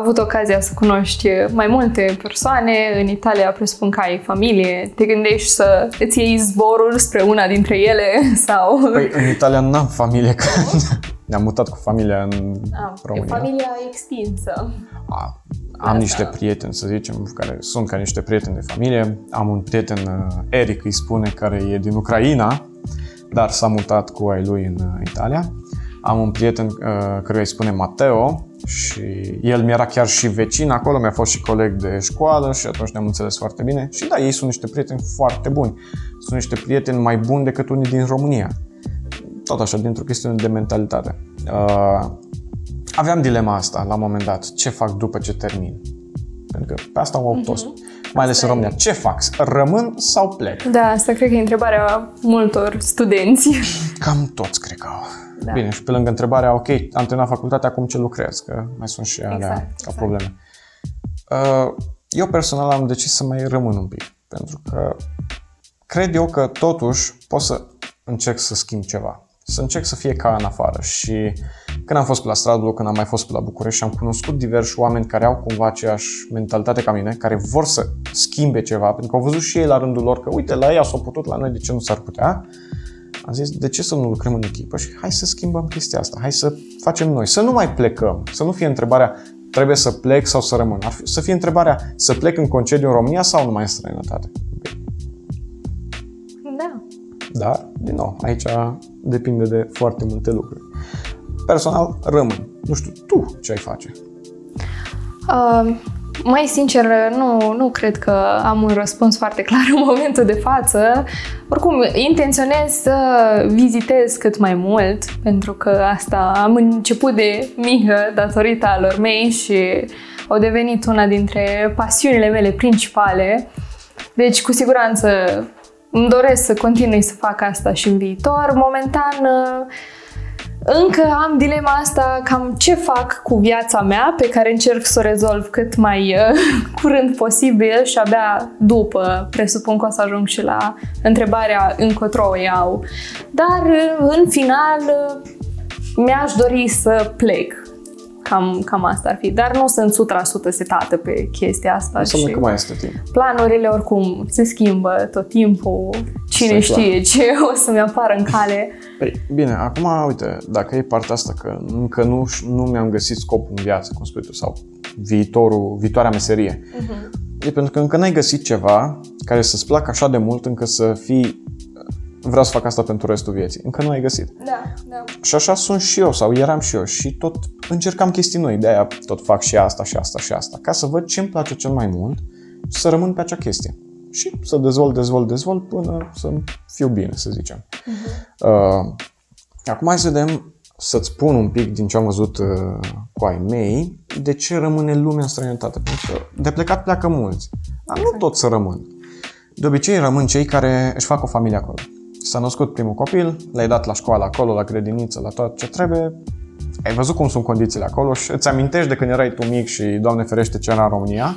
avut ocazia să cunoști mai multe persoane. În Italia presupun că ai familie. Te gândești să îți iei zborul spre una dintre ele *laughs* sau... Păi în Italia n-am familie, că *laughs* ne-am mutat cu familia în Ah, e România. familia extinsă. A, am Asta. niște prieteni, să zicem, care sunt ca niște prieteni de familie. Am un prieten, uh, Eric îi spune, care e din Ucraina, dar s-a mutat cu ai lui în uh, Italia. Am un prieten uh, care îi spune Mateo și el mi-era chiar și vecin acolo, mi-a fost și coleg de școală și atunci ne-am înțeles foarte bine. Și da, ei sunt niște prieteni foarte buni. Sunt niște prieteni mai buni decât unii din România. Tot așa, dintr-o chestiune de mentalitate. Uh, aveam dilema asta la un moment dat. Ce fac după ce termin? Pentru că pe asta am optat. Mai ales în Mhm. Asta e. România. Ce fac? Rămân sau plec? Da, asta cred că e întrebarea multor studenți. Cam toți, cred că au. Da. Bine, și pe lângă întrebarea, ok, am terminat facultatea, acum ce lucrez? Că mai sunt și alea Exact, ca exact. probleme. Uh, Eu personal am decis să mai rămân un pic, pentru că cred eu că totuși pot să încerc să schimb ceva. Să încerc să fie ca în afară și când am fost pe la Stradul, când am mai fost pe la București și am cunoscut diversi oameni care au cumva aceeași mentalitate ca mine, care vor să schimbe ceva, pentru că au văzut și ei la rândul lor că uite, la ei s-au putut, la noi de ce nu s-ar putea, am zis, de ce să nu lucrăm în echipă și hai să schimbăm chestia asta, hai să facem noi, să nu mai plecăm, să nu fie întrebarea trebuie să plec sau să rămân, Ar fi, să fie întrebarea să plec în concediu în România sau numai în străinătate. Da. Dar, din nou, aici depinde de foarte multe lucruri. Personal, rămân. Nu știu, tu ce ai face? Uh, mai sincer, nu, nu cred că am un răspuns foarte clar în momentul de față. Oricum, intenționez să vizitez cât mai mult, pentru că asta am început de mică datorită alor mei și au devenit una dintre pasiunile mele principale. Deci, cu siguranță, îmi doresc să continui să fac asta și în viitor. Momentan, încă am dilema asta cam ce fac cu viața mea pe care încerc să o rezolv cât mai uh, *laughs* curând posibil și abia după presupun că o să ajung și la întrebarea încotro o iau. Dar uh, în final uh, mi-aș dori să plec Cam, cam asta ar fi. Dar nu sunt 100% setată pe chestia asta. Înseamnă că mai este timp. Planurile oricum se schimbă tot timpul. Cine Asta știe ce o să-mi apară în cale. Păi, bine, acum, uite, dacă e partea asta că încă nu, nu mi-am găsit scopul în viață, cum spui tu, sau viitorul, viitoarea meserie, uh-huh. e pentru că încă n-ai găsit ceva care să-ți placă așa de mult încât să fii vreau să fac asta pentru restul vieții. Încă nu ai găsit. Da, da. Și așa sunt și eu, sau eram și eu, și tot încercam chestii noi, de-aia tot fac și asta, și asta, și asta, ca să văd ce îmi place cel mai mult și să rămân pe acea chestie. Și să dezvolt, dezvolt, dezvolt până să fiu bine, să zicem. Uh-huh. Uh, acum hai să vedem, să-ți spun un pic din ce am văzut uh, cu ai mei, de ce rămâne lumea în străinătate. Pentru că de plecat pleacă mulți, dar exact. nu tot să rămân. De obicei rămân cei care își fac o familie acolo. S-a născut primul copil, l-ai dat la școală acolo, la grădiniță, la tot ce trebuie, ai văzut cum sunt condițiile acolo și îți amintești de când erai tu mic și, Doamne ferește, ce era în România,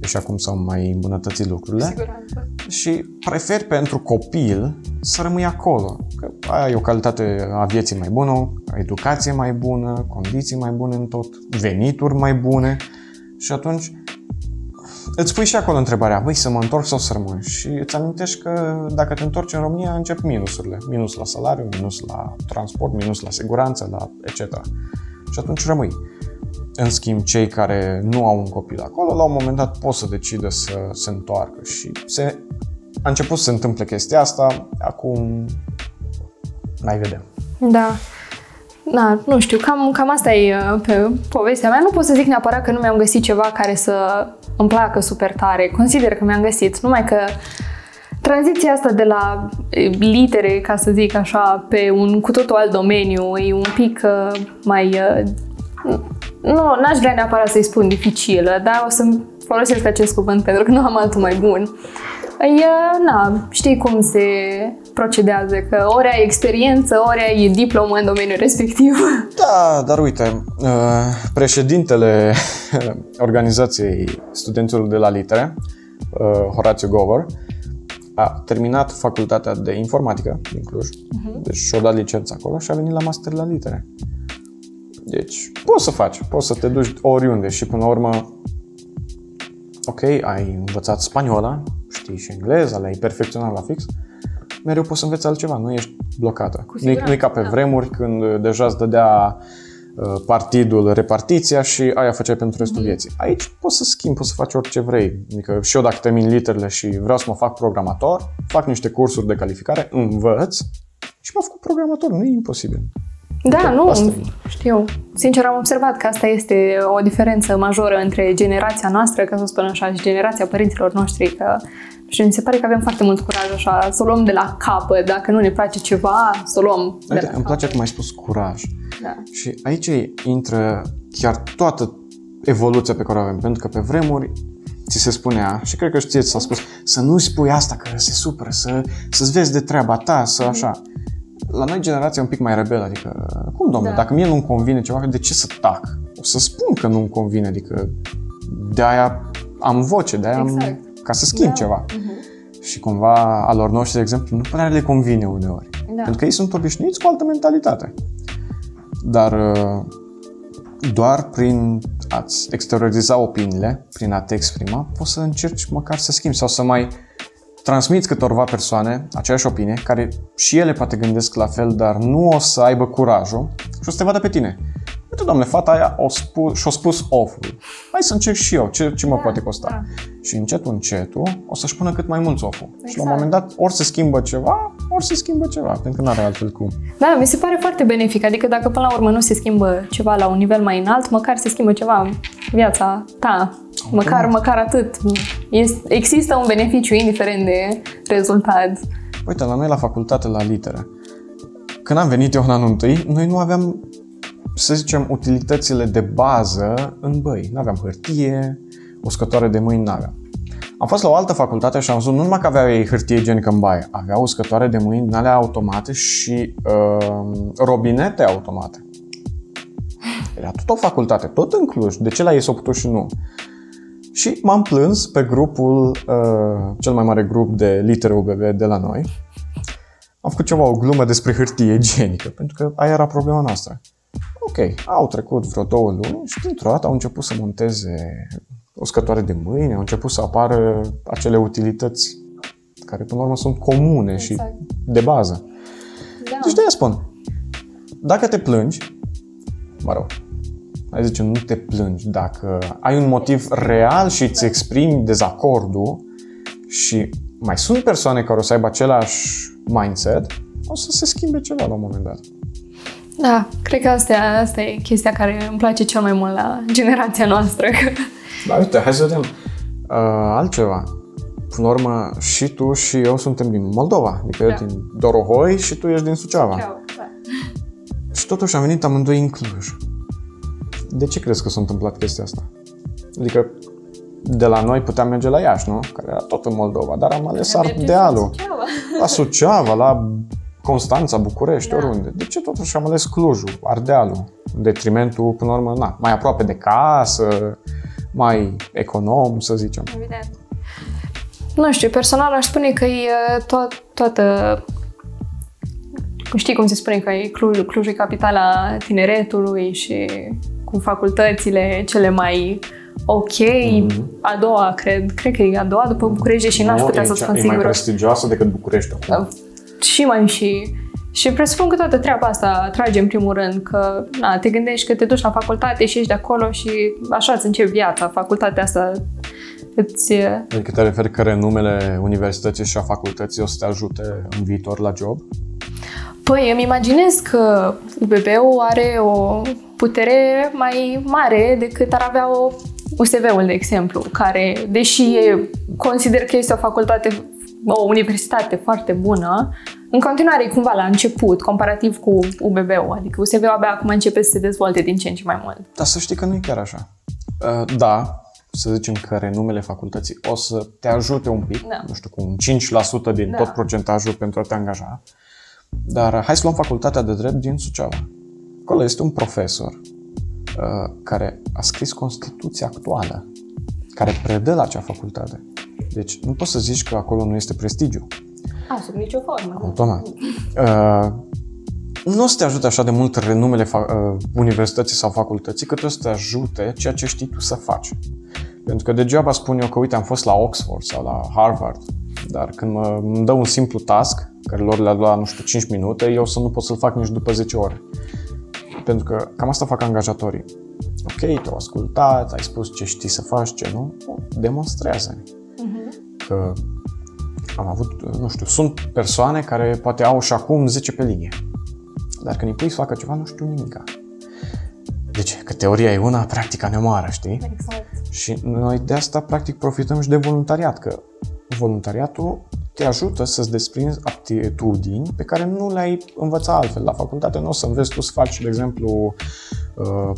deși acum s-au mai îmbunătățit lucrurile. Siguranță. Și preferi pentru copil să rămâi acolo. Că ai o calitate a vieții mai bună, educație mai bună, condiții mai bune în tot, venituri mai bune și atunci îți pui și acolo întrebarea, băi, să mă întorc sau să rămân? Și îți amintești că dacă te întorci în România, încep minusurile. Minus la salariu, minus la transport, minus la siguranță, la etc. Și atunci rămâi. În schimb, cei care nu au un copil acolo, la un moment dat pot să decide să se întoarcă și se, a început să se întâmple chestia asta, acum mai vedem. Da. Da, nu știu, cam, cam asta e uh, pe povestea mea. Nu pot să zic neapărat că nu mi-am găsit ceva care să îmi placă super tare. Consider că mi-am găsit, numai că tranziția asta de la litere, ca să zic așa, pe un cu totul alt domeniu e un pic uh, mai... Uh, nu, n-aș vrea neapărat să-i spun dificilă, dar o să folosesc acest cuvânt pentru că nu am altul mai bun. E, na, știi cum se procedează, că ori ai experiență, ori ai diplomă în domeniul respectiv. *laughs* Da, dar uite, uh, președintele *laughs* organizației studenților de la litere, uh, Horatiu Gover, a terminat facultatea de informatică din Cluj, uh-huh. deci și-a dat licența acolo și a venit la master la litere. Deci, poți să faci, poți să te duci oriunde și până la urmă, ok, ai învățat spaniola, știi și engleza, le-ai perfecționat la fix, mereu poți să înveți altceva, nu ești blocată. Nu e ca pe da. vremuri când deja îți dădea uh, partidul repartiția și aia făceai pentru restul mm-hmm. vieții. Aici poți să schimbi, poți să faci orice vrei. Adică și eu dacă termin literele și vreau să mă fac programator, fac niște cursuri de calificare, învăț și mă fac programator. Nu e imposibil. Da, nu, asta. știu. Sincer, am observat că asta este o diferență majoră între generația noastră, ca să spun așa, și generația părinților noștri, că și mi se pare că avem foarte mult curaj așa, să o luăm de la capăt, dacă nu ne place ceva, să o luăm de Uite, la Îmi place cum ai spus curaj. Da. Și aici intră chiar toată evoluția pe care o avem, pentru că pe vremuri ți se spunea, și cred că știți, ți s-a spus, să nu spui asta, că se supără, să, să-ți vezi de treaba ta, să mhm. așa. La noi generația e un pic mai rebel, adică, cum domnule, da. dacă mie nu-mi convine ceva, de ce să tac? O să spun că nu-mi convine, adică de-aia am voce, de-aia exact. am ca să schimb da. ceva. Uh-huh. Și cumva alor noștri, de exemplu, nu prea le convine uneori. Da. Pentru că ei sunt obișnuiți cu altă mentalitate. Dar uh, doar prin a-ți exterioriza opiniile, prin a te exprima, poți să încerci măcar să schimbi sau să mai transmiți câtorva persoane aceeași opinie, care și ele poate gândesc la fel, dar nu o să aibă curajul și o să te vadă pe tine. Uite, domnule, fata aia o spus, și-a spus off-ul. Hai să încerc și eu, ce, ce mă Da, poate costa. da. Și încetul, încetul, o să-și pună cât mai mulți off-ul. Și la un Exact. moment dat, ori se schimbă ceva, ori se schimbă ceva, pentru că nu are altfel cum. Da, mi se pare foarte benefic. Adică dacă până la urmă nu se schimbă ceva la un nivel mai înalt, măcar se schimbă ceva în viața ta. Măcar, măcar atât. Este, există un beneficiu indiferent de rezultat. Uite, la noi la facultate, la litere, când am venit eu în anul întâi, noi nu aveam, să zicem, utilitățile de bază în băi. Nu aveam hârtie, uscătoare de mâini, nu aveam. Am fost la o altă facultate și am văzut nu numai că aveau ei hârtie igienică în baie, aveau uscătoare de mâini din alea automate și uh, robinete automate. Era tot o facultate, tot în Cluj. De ce la ei s-au putut și nu? Și m-am plâns pe grupul, uh, cel mai mare grup de litere UBB de la noi. Am făcut ceva, o glumă despre hârtie igienică, pentru că aia era problema noastră. Ok, au trecut vreo două luni și dintr-o dată au început să monteze uscătoare de mâini, au început să apară acele utilități care până la urmă sunt comune și Exact. de bază. Da. Deci de-aia spun, dacă te plângi, mă rog, hai zicem, nu te plângi, dacă ai un motiv real și îți exprimi dezacordul și mai sunt persoane care o să aibă același mindset, o să se schimbe ceva la un moment dat. Da, cred că asta, asta e chestia care îmi place cel mai mult la generația noastră. Dar uite, hai să vedem uh, altceva. Până la urmă, și tu și eu suntem din Moldova, adică eu Da. din Dorohoi și tu ești din Suceava. Da. Și totuși am venit amândoi în Cluj. De ce crezi că s-a întâmplat chestia asta? Adică de la noi puteam merge la Iași, nu? Care era tot în Moldova, dar am ales Ardealul, la Suceava, la Constanța, București, Da. oriunde. De ce totuși am ales Clujul, Ardealul, în detrimentul, până la urmă, na, mai aproape de casă, mai econom, să zicem. Evident. Nu știu, personal aș spune că e to- toată... Știi cum se spune că e Cluj, Cluj e capitala tineretului și cu facultățile cele mai ok. A doua, cred. Cred că e a doua după București și n-aș Nu, putea e să cea- spun E mai sigură. prestigioasă decât București acum. Și mai și... Și presupun că toată treaba asta trage în primul rând că na, te gândești că te duci la facultate și ești de acolo și așa îți începi viața. Facultatea asta îți... Adică te referi că renumele universității și a facultății o să te ajute în viitor la job? Păi îmi imaginez că UBB-ul are o putere mai mare decât ar avea o USV-ul, de exemplu, care, deși e, consider că este o facultate, o universitate foarte bună, în continuare e cumva la început, comparativ cu UBB-ul. Adică USV-ul abia acum începe să se dezvolte din ce în ce mai mult. Dar să știi că nu e chiar așa. Uh, Da, să zicem că renumele facultății o să te ajute un pic, Da. nu știu, cu un 5% din Da. tot procentajul pentru a te angaja. Dar hai să luăm facultatea de drept din Suceava. Acolo este un profesor uh, care a scris Constituția actuală, care predă la acea facultate. Deci nu poți să zici că acolo nu este prestigiu. A, sub nicio formă. Automat. Uh, nu o să te ajute așa de mult renumele fa- uh, universității sau facultății, cât o să te ajute ceea ce știi tu să faci. Pentru că degeaba spun eu că, uite, am fost la Oxford sau la Harvard, dar când mă, îmi dă un simplu task, care lor le-a luat, nu știu, 5 minute, eu să nu pot să-l fac nici după 10 ore. Pentru că cam asta fac angajatorii. Ok, te-au ascultat, ai spus ce știi să faci, ce nu, demonstrează că am avut, nu știu, sunt persoane care poate au și acum 10 pe linie. Dar când îi pui să facă ceva, nu știu nimica. De ce? Că teoria e una, practica ne omoară, știi? Exact. Și noi de asta, practic, profităm și de voluntariat, că voluntariatul te ajută să-ți desprinzi aptitudini pe care nu le-ai învățat altfel. La facultate nu o să înveți tu să faci, de exemplu, uh,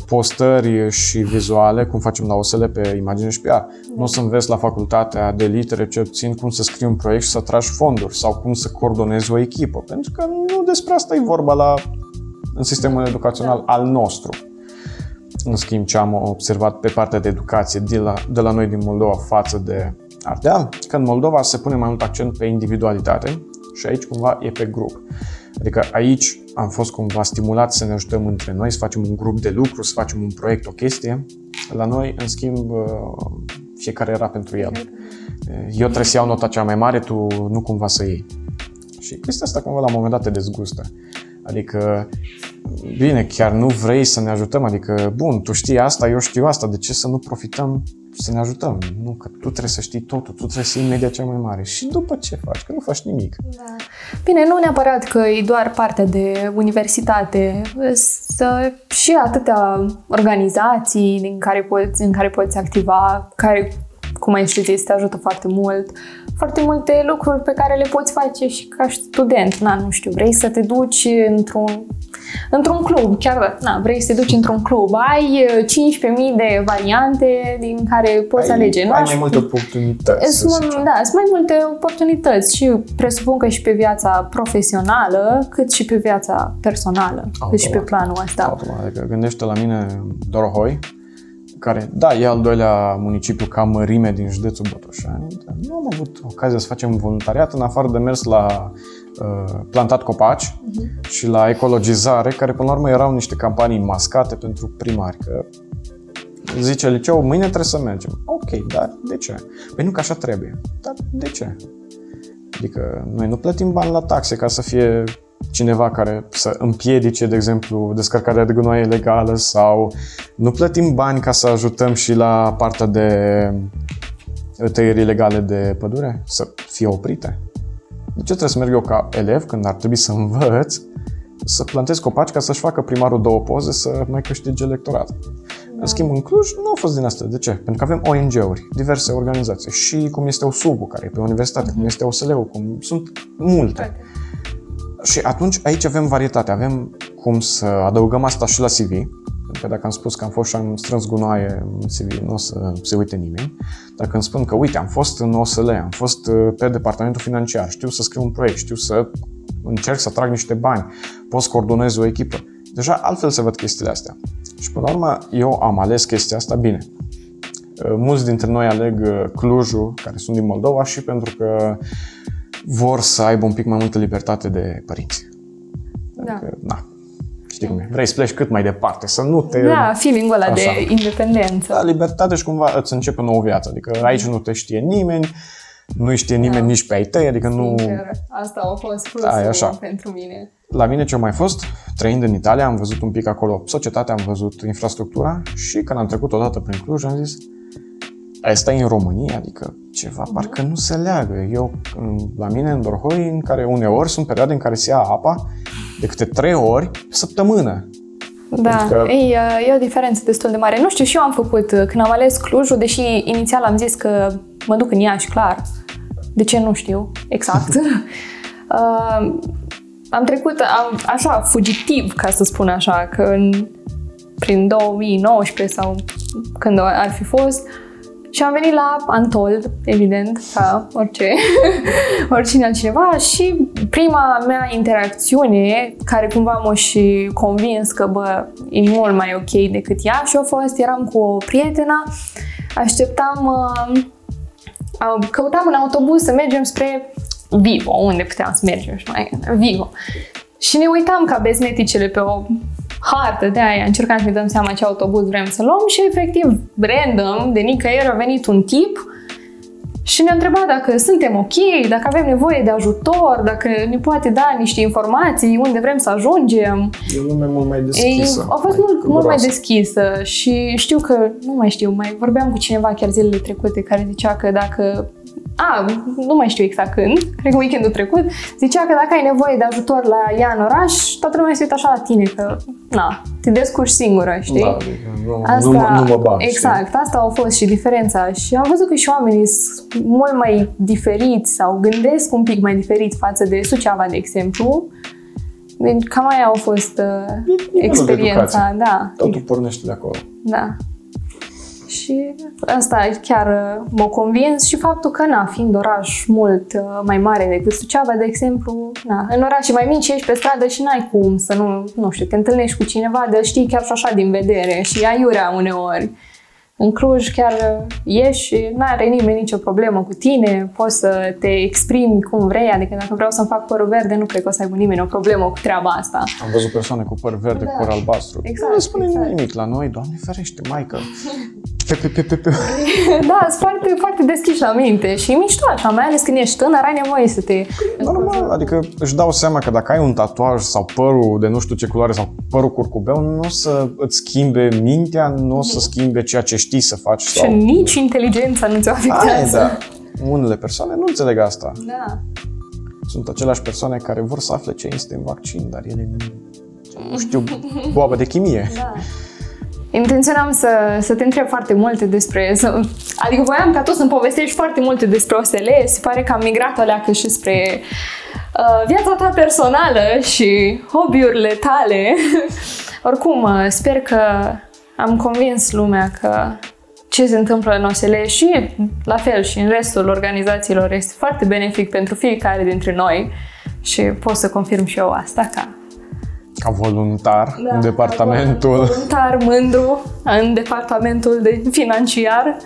postări și vizuale, cum facem la OSL pe imagine și PR. Nu o să înveți la facultatea de litere, cel puțin, cum să scrii un proiect și să tragi fonduri sau cum să coordonezi o echipă. Pentru că nu despre asta e vorba la, în sistemul educațional al nostru. În schimb, ce am observat pe partea de educație de la, de la noi din Moldova față de Ardeal, că în Moldova se pune mai mult accent pe individualitate și aici cumva e pe grup. Adică aici am fost cumva stimulați să ne ajutăm între noi, să facem un grup de lucru, să facem un proiect, o chestie. La noi, în schimb, Fiecare era pentru el. Eu trebuie să iau nota cea mai mare, tu nu cumva să iei. Și chestia asta cumva la un moment dat te dezgustă. Adică, bine, chiar nu vrei să ne ajutăm, adică, bun, tu știi asta, eu știu asta, de ce să nu profităm să ne ajutăm? Nu, că tu trebuie să știi totul, tu trebuie să iei media cea mai mare. Și după ce faci? Că nu faci nimic. Da. Bine, nu neapărat că e doar partea de universitate, să și atâtea organizații din care poți, în care poți activa, care, cum ai știți, te ajută foarte mult foarte multe lucruri pe care le poți face și ca student. Na, nu știu, vrei să te duci într-un într-un club, chiar na, vrei să te duci într-un club, ai 15.000 uh, de variante din care poți ai, alege. Nu ai mai multe oportunități. Sunt, da, sunt mai multe oportunități și presupun că și pe viața profesională, cât și pe viața personală, Automat. cât și pe planul ăsta. Automat. Adică gândește la mine Dorohoi, care, da, e al doilea municipiu ca mărime din județul Botoșani. Nu am avut ocazia să facem voluntariat în afară de mers la uh, plantat copaci uh-huh. și la ecologizare, care până la urmă erau niște campanii mascate pentru primari. Că zice liceu, mâine trebuie să mergem. Ok, dar de ce? Păi nu că așa trebuie. Dar de ce? Adică noi nu plătim bani la taxe ca să fie cineva care să împiedice, de exemplu, descărcarea de gunoaie legală sau nu plătim bani ca să ajutăm și la partea de tăieri legale de pădure să fie oprite. De ce trebuie să merg eu ca elev când ar trebui să învăț să plantez copaci ca să-și facă primarul două poze să mai câștige electorat? Da. În schimb, în Cluj nu a fost din asta. De ce? Pentru că avem ONG-uri, diverse organizații și cum este OSUB, care e pe universitate, uh-huh. cum este OSL-ul, cum sunt multe. Toate. Și atunci aici avem varietate, avem cum să adăugăm asta și la CV, pentru că dacă am spus că am fost și am strâns gunoaie în CV, nu o să se uite nimeni. Dacă îmi spun că, uite, am fost în OSL, am fost uh, pe departamentul financiar, știu să scriu un proiect, știu să încerc să trag niște bani, pot să coordonez o echipă. Deja altfel se văd chestiile astea. Și până la urmă, eu am ales chestia asta bine. Uh, mulți dintre noi aleg uh, Clujul, care sunt din Moldova, și pentru că vor să aibă un pic mai multă libertate de părinți. Da. Adică, na, știi cum e, vrei să pleci cât mai departe, să nu te... Da, feeling-ul ăla de independență. Da, libertate și cumva îți începe o nouă viață, adică aici nu te știe nimeni, nu știe nimeni da. nici pe ai tăi, adică nu... asta a fost plusul așa. pentru mine. La mine ce a mai fost, trăind în Italia, am văzut un pic acolo societatea, am văzut infrastructura și când am trecut odată prin Cluj am zis asta e în România, adică ceva, uh-huh. parcă nu se leagă. Eu, la mine în Dorhoi, în care uneori sunt perioade în care se ia apa de câte trei ori pe săptămână. Da, că... e, e o diferență destul de mare. Nu știu, și eu am făcut, când am ales Clujul, deși inițial am zis că mă duc în Iași, clar. De ce nu știu exact. *laughs* uh, am trecut am, așa, fugitiv, ca să spun așa, că în, prin 2019 sau când ar fi fost, uh, și am venit la Antol, evident, ca orice, *laughs* oricine altcineva și prima mea interacțiune, care cumva m-a și convins că, bă, e mult mai ok decât ea și a fost, eram cu o prietenă, așteptam, uh, căutam un autobuz să mergem spre Vivo, unde puteam să mergem și mai Vivo. Și ne uitam ca bezmeticele pe o hartă de aia, încercam să ne dăm seama ce autobuz vrem să luăm și efectiv, random, de nicăieri a venit un tip și ne-a întrebat dacă suntem ok, dacă avem nevoie de ajutor, dacă ne poate da niște informații, unde vrem să ajungem. E o lume mult mai deschisă. Ei, a fost mai mult, mult mai deschisă și știu că, nu mai știu, mai vorbeam cu cineva chiar zilele trecute care zicea că dacă a, nu mai știu exact când, cred că weekendul trecut, zicea că dacă ai nevoie de ajutor la ea în oraș, toată lumea se uită așa la tine, că, na, te descurci singură, știi? Da, adică nu, asta, nu, mă, nu mă bag, Exact, știi? asta a fost și diferența. Și am văzut că și oamenii sunt mult mai diferiți sau gândesc un pic mai diferit față de Suceava, de exemplu. Deci cam aia au fost uh, experiența, da. Totul pornește de acolo. Da. Și asta chiar uh, m-a convins și faptul că, na, fiind oraș mult uh, mai mare decât Suceava, de exemplu, na, în orașe mai mici ești pe stradă și n-ai cum să nu, nu știu, te întâlnești cu cineva, de știi chiar și așa din vedere și aiurea uneori. În Cluj chiar uh, ieși și nu are nimeni nicio problemă cu tine, poți să te exprimi cum vrei, adică dacă vreau să-mi fac părul verde, nu cred că o să aibă nimeni o problemă cu treaba asta. Am văzut persoane cu păr verde, da. cu păr albastru. Exact, nu spune exact. nimic la noi, Doamne ferește, maică. Pe, pe, pe, pe, pe. da, sunt foarte, foarte deschiși la minte și e mișto așa, mai ales când ești tânăr, ai nevoie să te... Normal, adică își dau seama că dacă ai un tatuaj sau părul de nu știu ce culoare sau părul curcubeu, nu o să îți schimbe mintea, nu o să schimbe ceea ce știi să faci. Și Sau... nici inteligența nu ți-o Aia, afectează. da. Unele persoane nu înțeleg asta. da. Sunt aceleași persoane care vor să afle ce este în vaccin, dar ele nu, nu știu boabă de chimie. Da. Intenționam să, să te întreb foarte multe despre... Să, adică voiam ca tu să-mi povestești foarte multe despre OSL. Se pare că am migrat o leacă și spre uh, viața ta personală și hobby-urile tale. *laughs* Oricum, uh, sper că am convins lumea că ce se întâmplă în OSL și la fel și în restul organizațiilor este foarte benefic pentru fiecare dintre noi și pot să confirm și eu asta ca Ca voluntar da, în departamentul. voluntar mândru în departamentul de financiar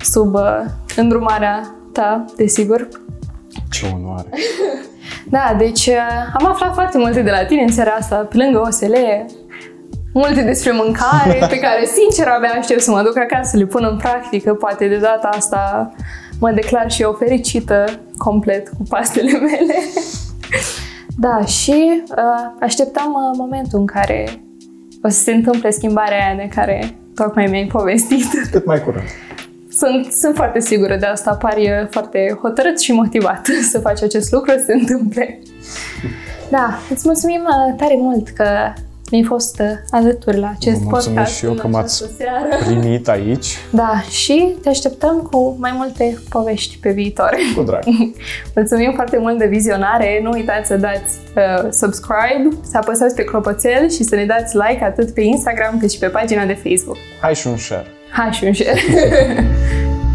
sub uh, îndrumarea ta, desigur. Ce onoare. *laughs* Da, deci uh, am aflat foarte multe de la tine în seara asta, pe lângă OSL, multe despre mâncare, pe care sincer abia aștept să mă duc acasă să le pun în practică, poate de data asta mă declar și eu fericită complet cu pastele *laughs* mele. Da, și uh, așteptam uh, momentul în care o să se întâmple schimbarea aia de care tocmai mi-ai povestit. Cât mai curând. Sunt, sunt foarte sigură de asta, pari uh, foarte hotărât și motivat *laughs* să faci acest lucru să se întâmple. Da, îți mulțumim uh, tare mult că mi-ai fost uh, alături la acest Vă mulțumesc podcast și eu în că m-ați această seară. primit aici. *laughs* Da, și te așteptăm cu mai multe povești pe viitor. Cu drag. *laughs* Mulțumim foarte mult de vizionare. Nu uitați să dați uh, subscribe, să apăsați pe clopoțel și să ne dați like atât pe Instagram cât și pe pagina de Facebook. Hai și un share. Hai și un share! *laughs*